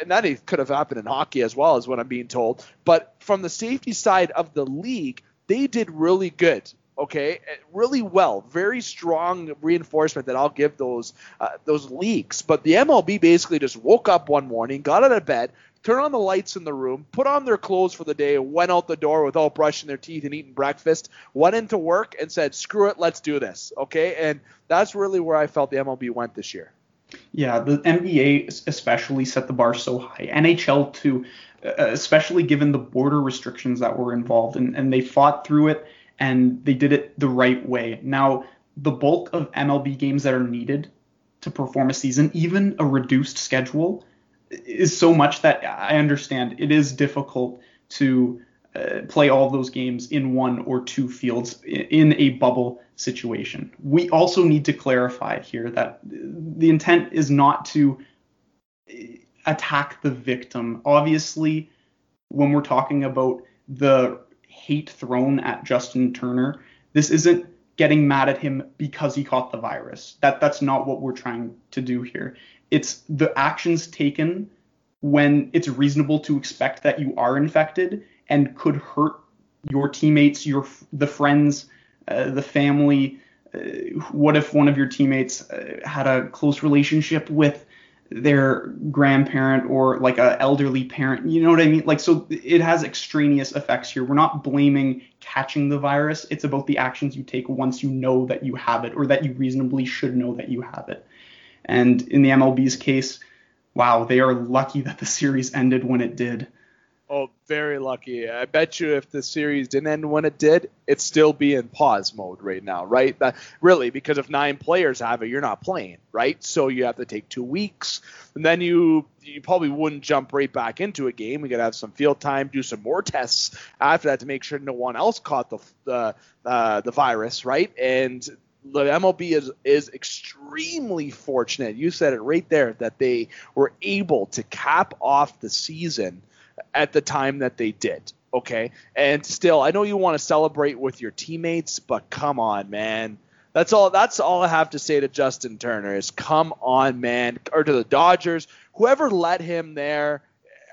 and that could have happened in hockey as well, as what I'm being told. But from the safety side of the league, they did really good okay really well very strong reinforcement that i'll give those uh, those leagues but the mlb basically just woke up one morning got out of bed turned on the lights in the room, put on their clothes for the day, went out the door without brushing their teeth and eating breakfast, went into work and said, "Screw it, let's do this." Okay, and that's really where I felt the MLB went this year. Yeah, the NBA especially set the bar so high. NHL too, uh, especially given the border restrictions that were involved, and, and they fought through it and they did it the right way. Now, the bulk of MLB games that are needed to perform a season, even a reduced schedule, is so much that I understand it is difficult to uh, play all those games in one or two fields in a bubble situation. We also need to clarify here that the intent is not to uh, attack the victim. Obviously, when we're talking about the hate thrown at Justin Turner, this isn't getting mad at him because he caught the virus. That that's not what we're trying to do here. It's the actions taken when it's reasonable to expect that you are infected and could hurt your teammates, your the friends, uh, the family. Uh, what if one of your teammates uh, had a close relationship with their grandparent or like a elderly parent? You know what I mean? Like so, it has extraneous effects here. We're not blaming catching the virus. It's about the actions you take once you know that you have it or that you reasonably should know that you have it. And in the MLB's case, wow, they are lucky that the series ended when it did. Oh, very lucky. I bet you if the series didn't end when it did, it'd still be in pause mode right now, right? That really because if nine players have it, you're not playing, right? So you have to take two weeks, and then you you probably wouldn't jump right back into a game. We got to have some field time, do some more tests after that to make sure no one else caught the the uh, the virus, right? And the MLB is is extremely fortunate. You said it right there that they were able to cap off the season at the time that they did. Okay. And still, I know you want to celebrate with your teammates, but come on, man. That's all that's all I have to say to Justin Turner is come on, man. Or to the Dodgers. Whoever let him there,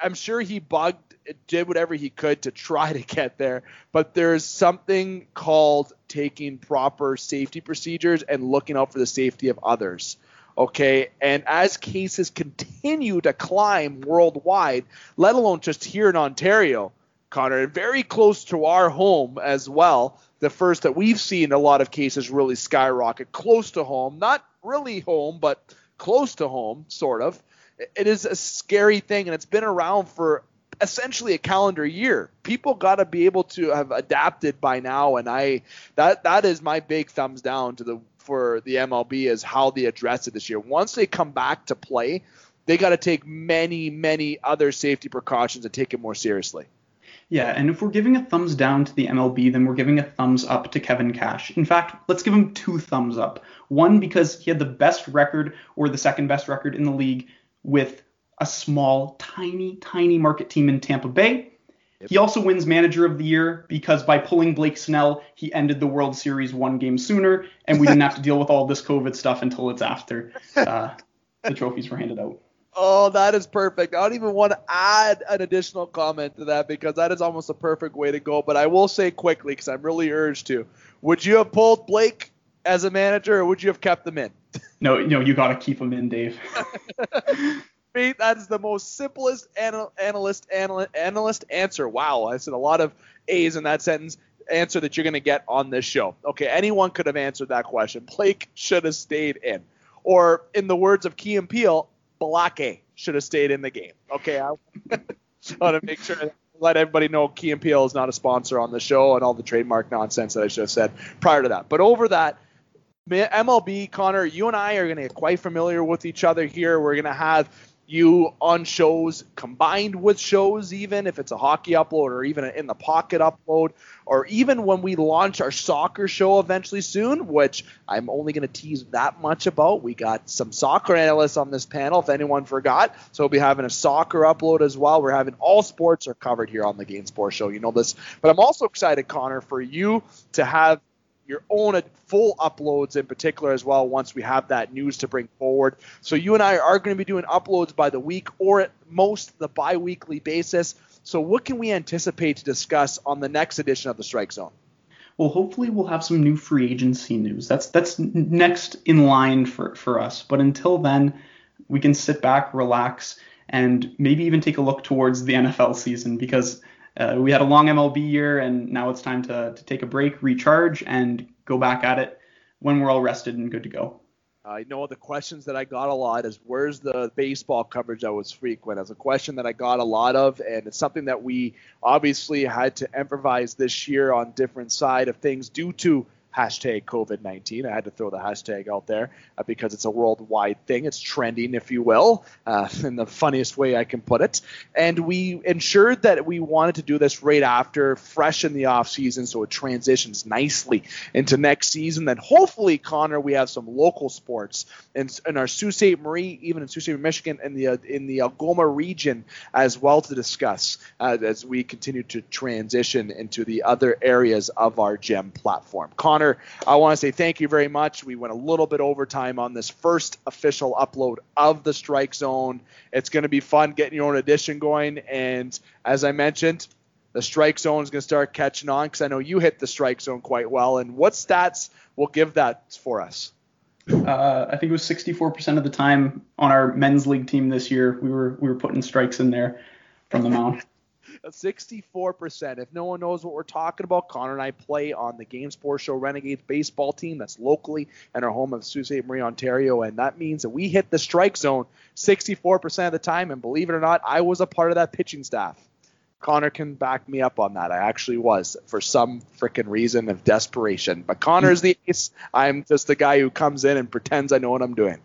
I'm sure he bugged did whatever he could to try to get there, but there's something called taking proper safety procedures and looking out for the safety of others. Okay, and as cases continue to climb worldwide, let alone just here in Ontario, Connor, and very close to our home as well, the first that we've seen a lot of cases really skyrocket close to home, not really home, but close to home, sort of. It is a scary thing, and it's been around for essentially a calendar year. People got to be able to have adapted by now, and I that that is my big thumbs down to the for the MLB is how they address it this year. Once they come back to play, they got to take many, many other safety precautions and take it more seriously. Yeah, and if we're giving a thumbs down to the MLB, then we're giving a thumbs up to Kevin Cash. In fact, let's give him two thumbs up. One, because he had the best record or the second best record in the league with a small, tiny, tiny market team in Tampa Bay. Yep. He also wins Manager of the Year because by pulling Blake Snell, he ended the World Series one game sooner, and we didn't have to deal with all this COVID stuff until it's after uh, the trophies were handed out. Oh, that is perfect. I don't even want to add an additional comment to that because that is almost a perfect way to go. But I will say quickly because I'm really urged to. Would you have pulled Blake as a manager, or would you have kept him in? No, no, you got to keep him in, Dave. that is the most simplest anal- analyst anal- analyst answer. Wow, I said a lot of A's in that sentence. Answer that you're going to get on this show. Okay, anyone could have answered that question. Blake should have stayed in, or in the words of Key and Peele, Balake should have stayed in the game. Okay, I want to make sure let everybody know Key and Peele is not a sponsor on the show and all the trademark nonsense that I should have said prior to that. But over that, MLB, Connor, you and I are going to get quite familiar with each other here. We're going to have you on shows combined with shows even if it's a hockey upload or even in the pocket upload or even when we launch our soccer show eventually soon which i'm only going to tease that much about. We got some soccer analysts on this panel if anyone forgot. So we'll be having a soccer upload as well. We're having all sports are covered here on the game sports show. You know this. But i'm also excited connor for you to have your own full uploads in particular as well once we have that news to bring forward. So you and I are going to be doing uploads by the week or at most the bi-weekly basis. So what can we anticipate to discuss on the next edition of the Strike Zone? Well, hopefully we'll have some new free agency news. That's that's next in line for, for us. But until then, we can sit back, relax, and maybe even take a look towards the NFL season because – uh, we had a long MLB year, and now it's time to, to take a break, recharge, and go back at it when we're all rested and good to go. I know the questions that I got a lot is where's the baseball coverage that was frequent? As a question that I got a lot of, and it's something that we obviously had to improvise this year on different side of things due to hashtag COVID 19. I had to throw the hashtag out there uh, because it's a worldwide thing. It's trending, if you will, uh, in the funniest way I can put it. And we ensured that we wanted to do this right after, fresh in the off season, so it transitions nicely into next season. Then hopefully, Connor, we have some local sports in, in our Sault Ste. Marie, even in Sault Ste. Michigan, in the uh, in the Algoma region as well to discuss uh, as we continue to transition into the other areas of our GEM platform. Connor Connor, I want to say thank you very much. We went a little bit overtime on this first official upload of the Strike Zone. It's going to be fun getting your own edition going. And as I mentioned, the Strike Zone is going to start catching on because I know you hit the Strike Zone quite well. And what stats will give that for us? Uh, I think it was 64% of the time on our men's league team this year. We were we were putting strikes in there from the mound. 64%. If no one knows what we're talking about, Connor and I play on the Game Sports Show Renegades baseball team that's locally in our home of Sault Ste. Marie, Ontario. And that means that we hit the strike zone 64% of the time. And believe it or not, I was a part of that pitching staff. Connor can back me up on that. I actually was for some freaking reason of desperation. But Connor's the ace. I'm just the guy who comes in and pretends I know what I'm doing.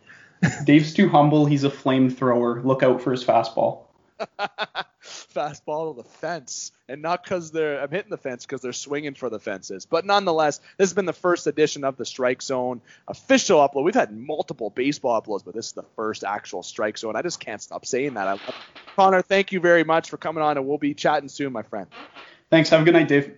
Dave's too humble. He's a flamethrower. Look out for his fastball. Fastball to the fence, and not because they're I'm hitting the fence because they're swinging for the fences. But nonetheless, this has been the first edition of the Strike Zone official upload. We've had multiple baseball uploads, but this is the first actual Strike Zone. I just can't stop saying that. I love it. Connor, thank you very much for coming on, and we'll be chatting soon, my friend. Thanks. Have a good night, Dave.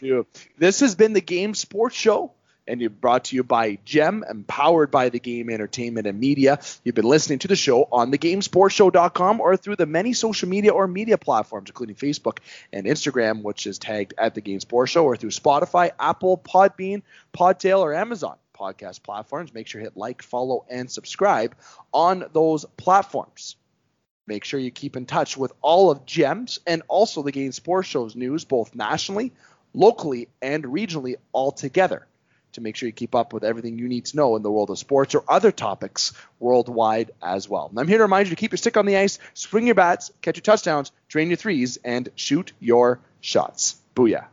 You. This has been the Game Sports Show and you're brought to you by GEM, empowered by the game entertainment and media. You've been listening to the show on thegamesportshow.com or through the many social media or media platforms, including Facebook and Instagram, which is tagged at the Game Sports Show, or through Spotify, Apple, Podbean, Podtail, or Amazon podcast platforms. Make sure you hit like, follow, and subscribe on those platforms. Make sure you keep in touch with all of GEMS and also the Game Sports Show's news, both nationally, locally, and regionally all together to make sure you keep up with everything you need to know in the world of sports or other topics worldwide as well. And I'm here to remind you to keep your stick on the ice, swing your bats, catch your touchdowns, drain your threes, and shoot your shots. Booyah.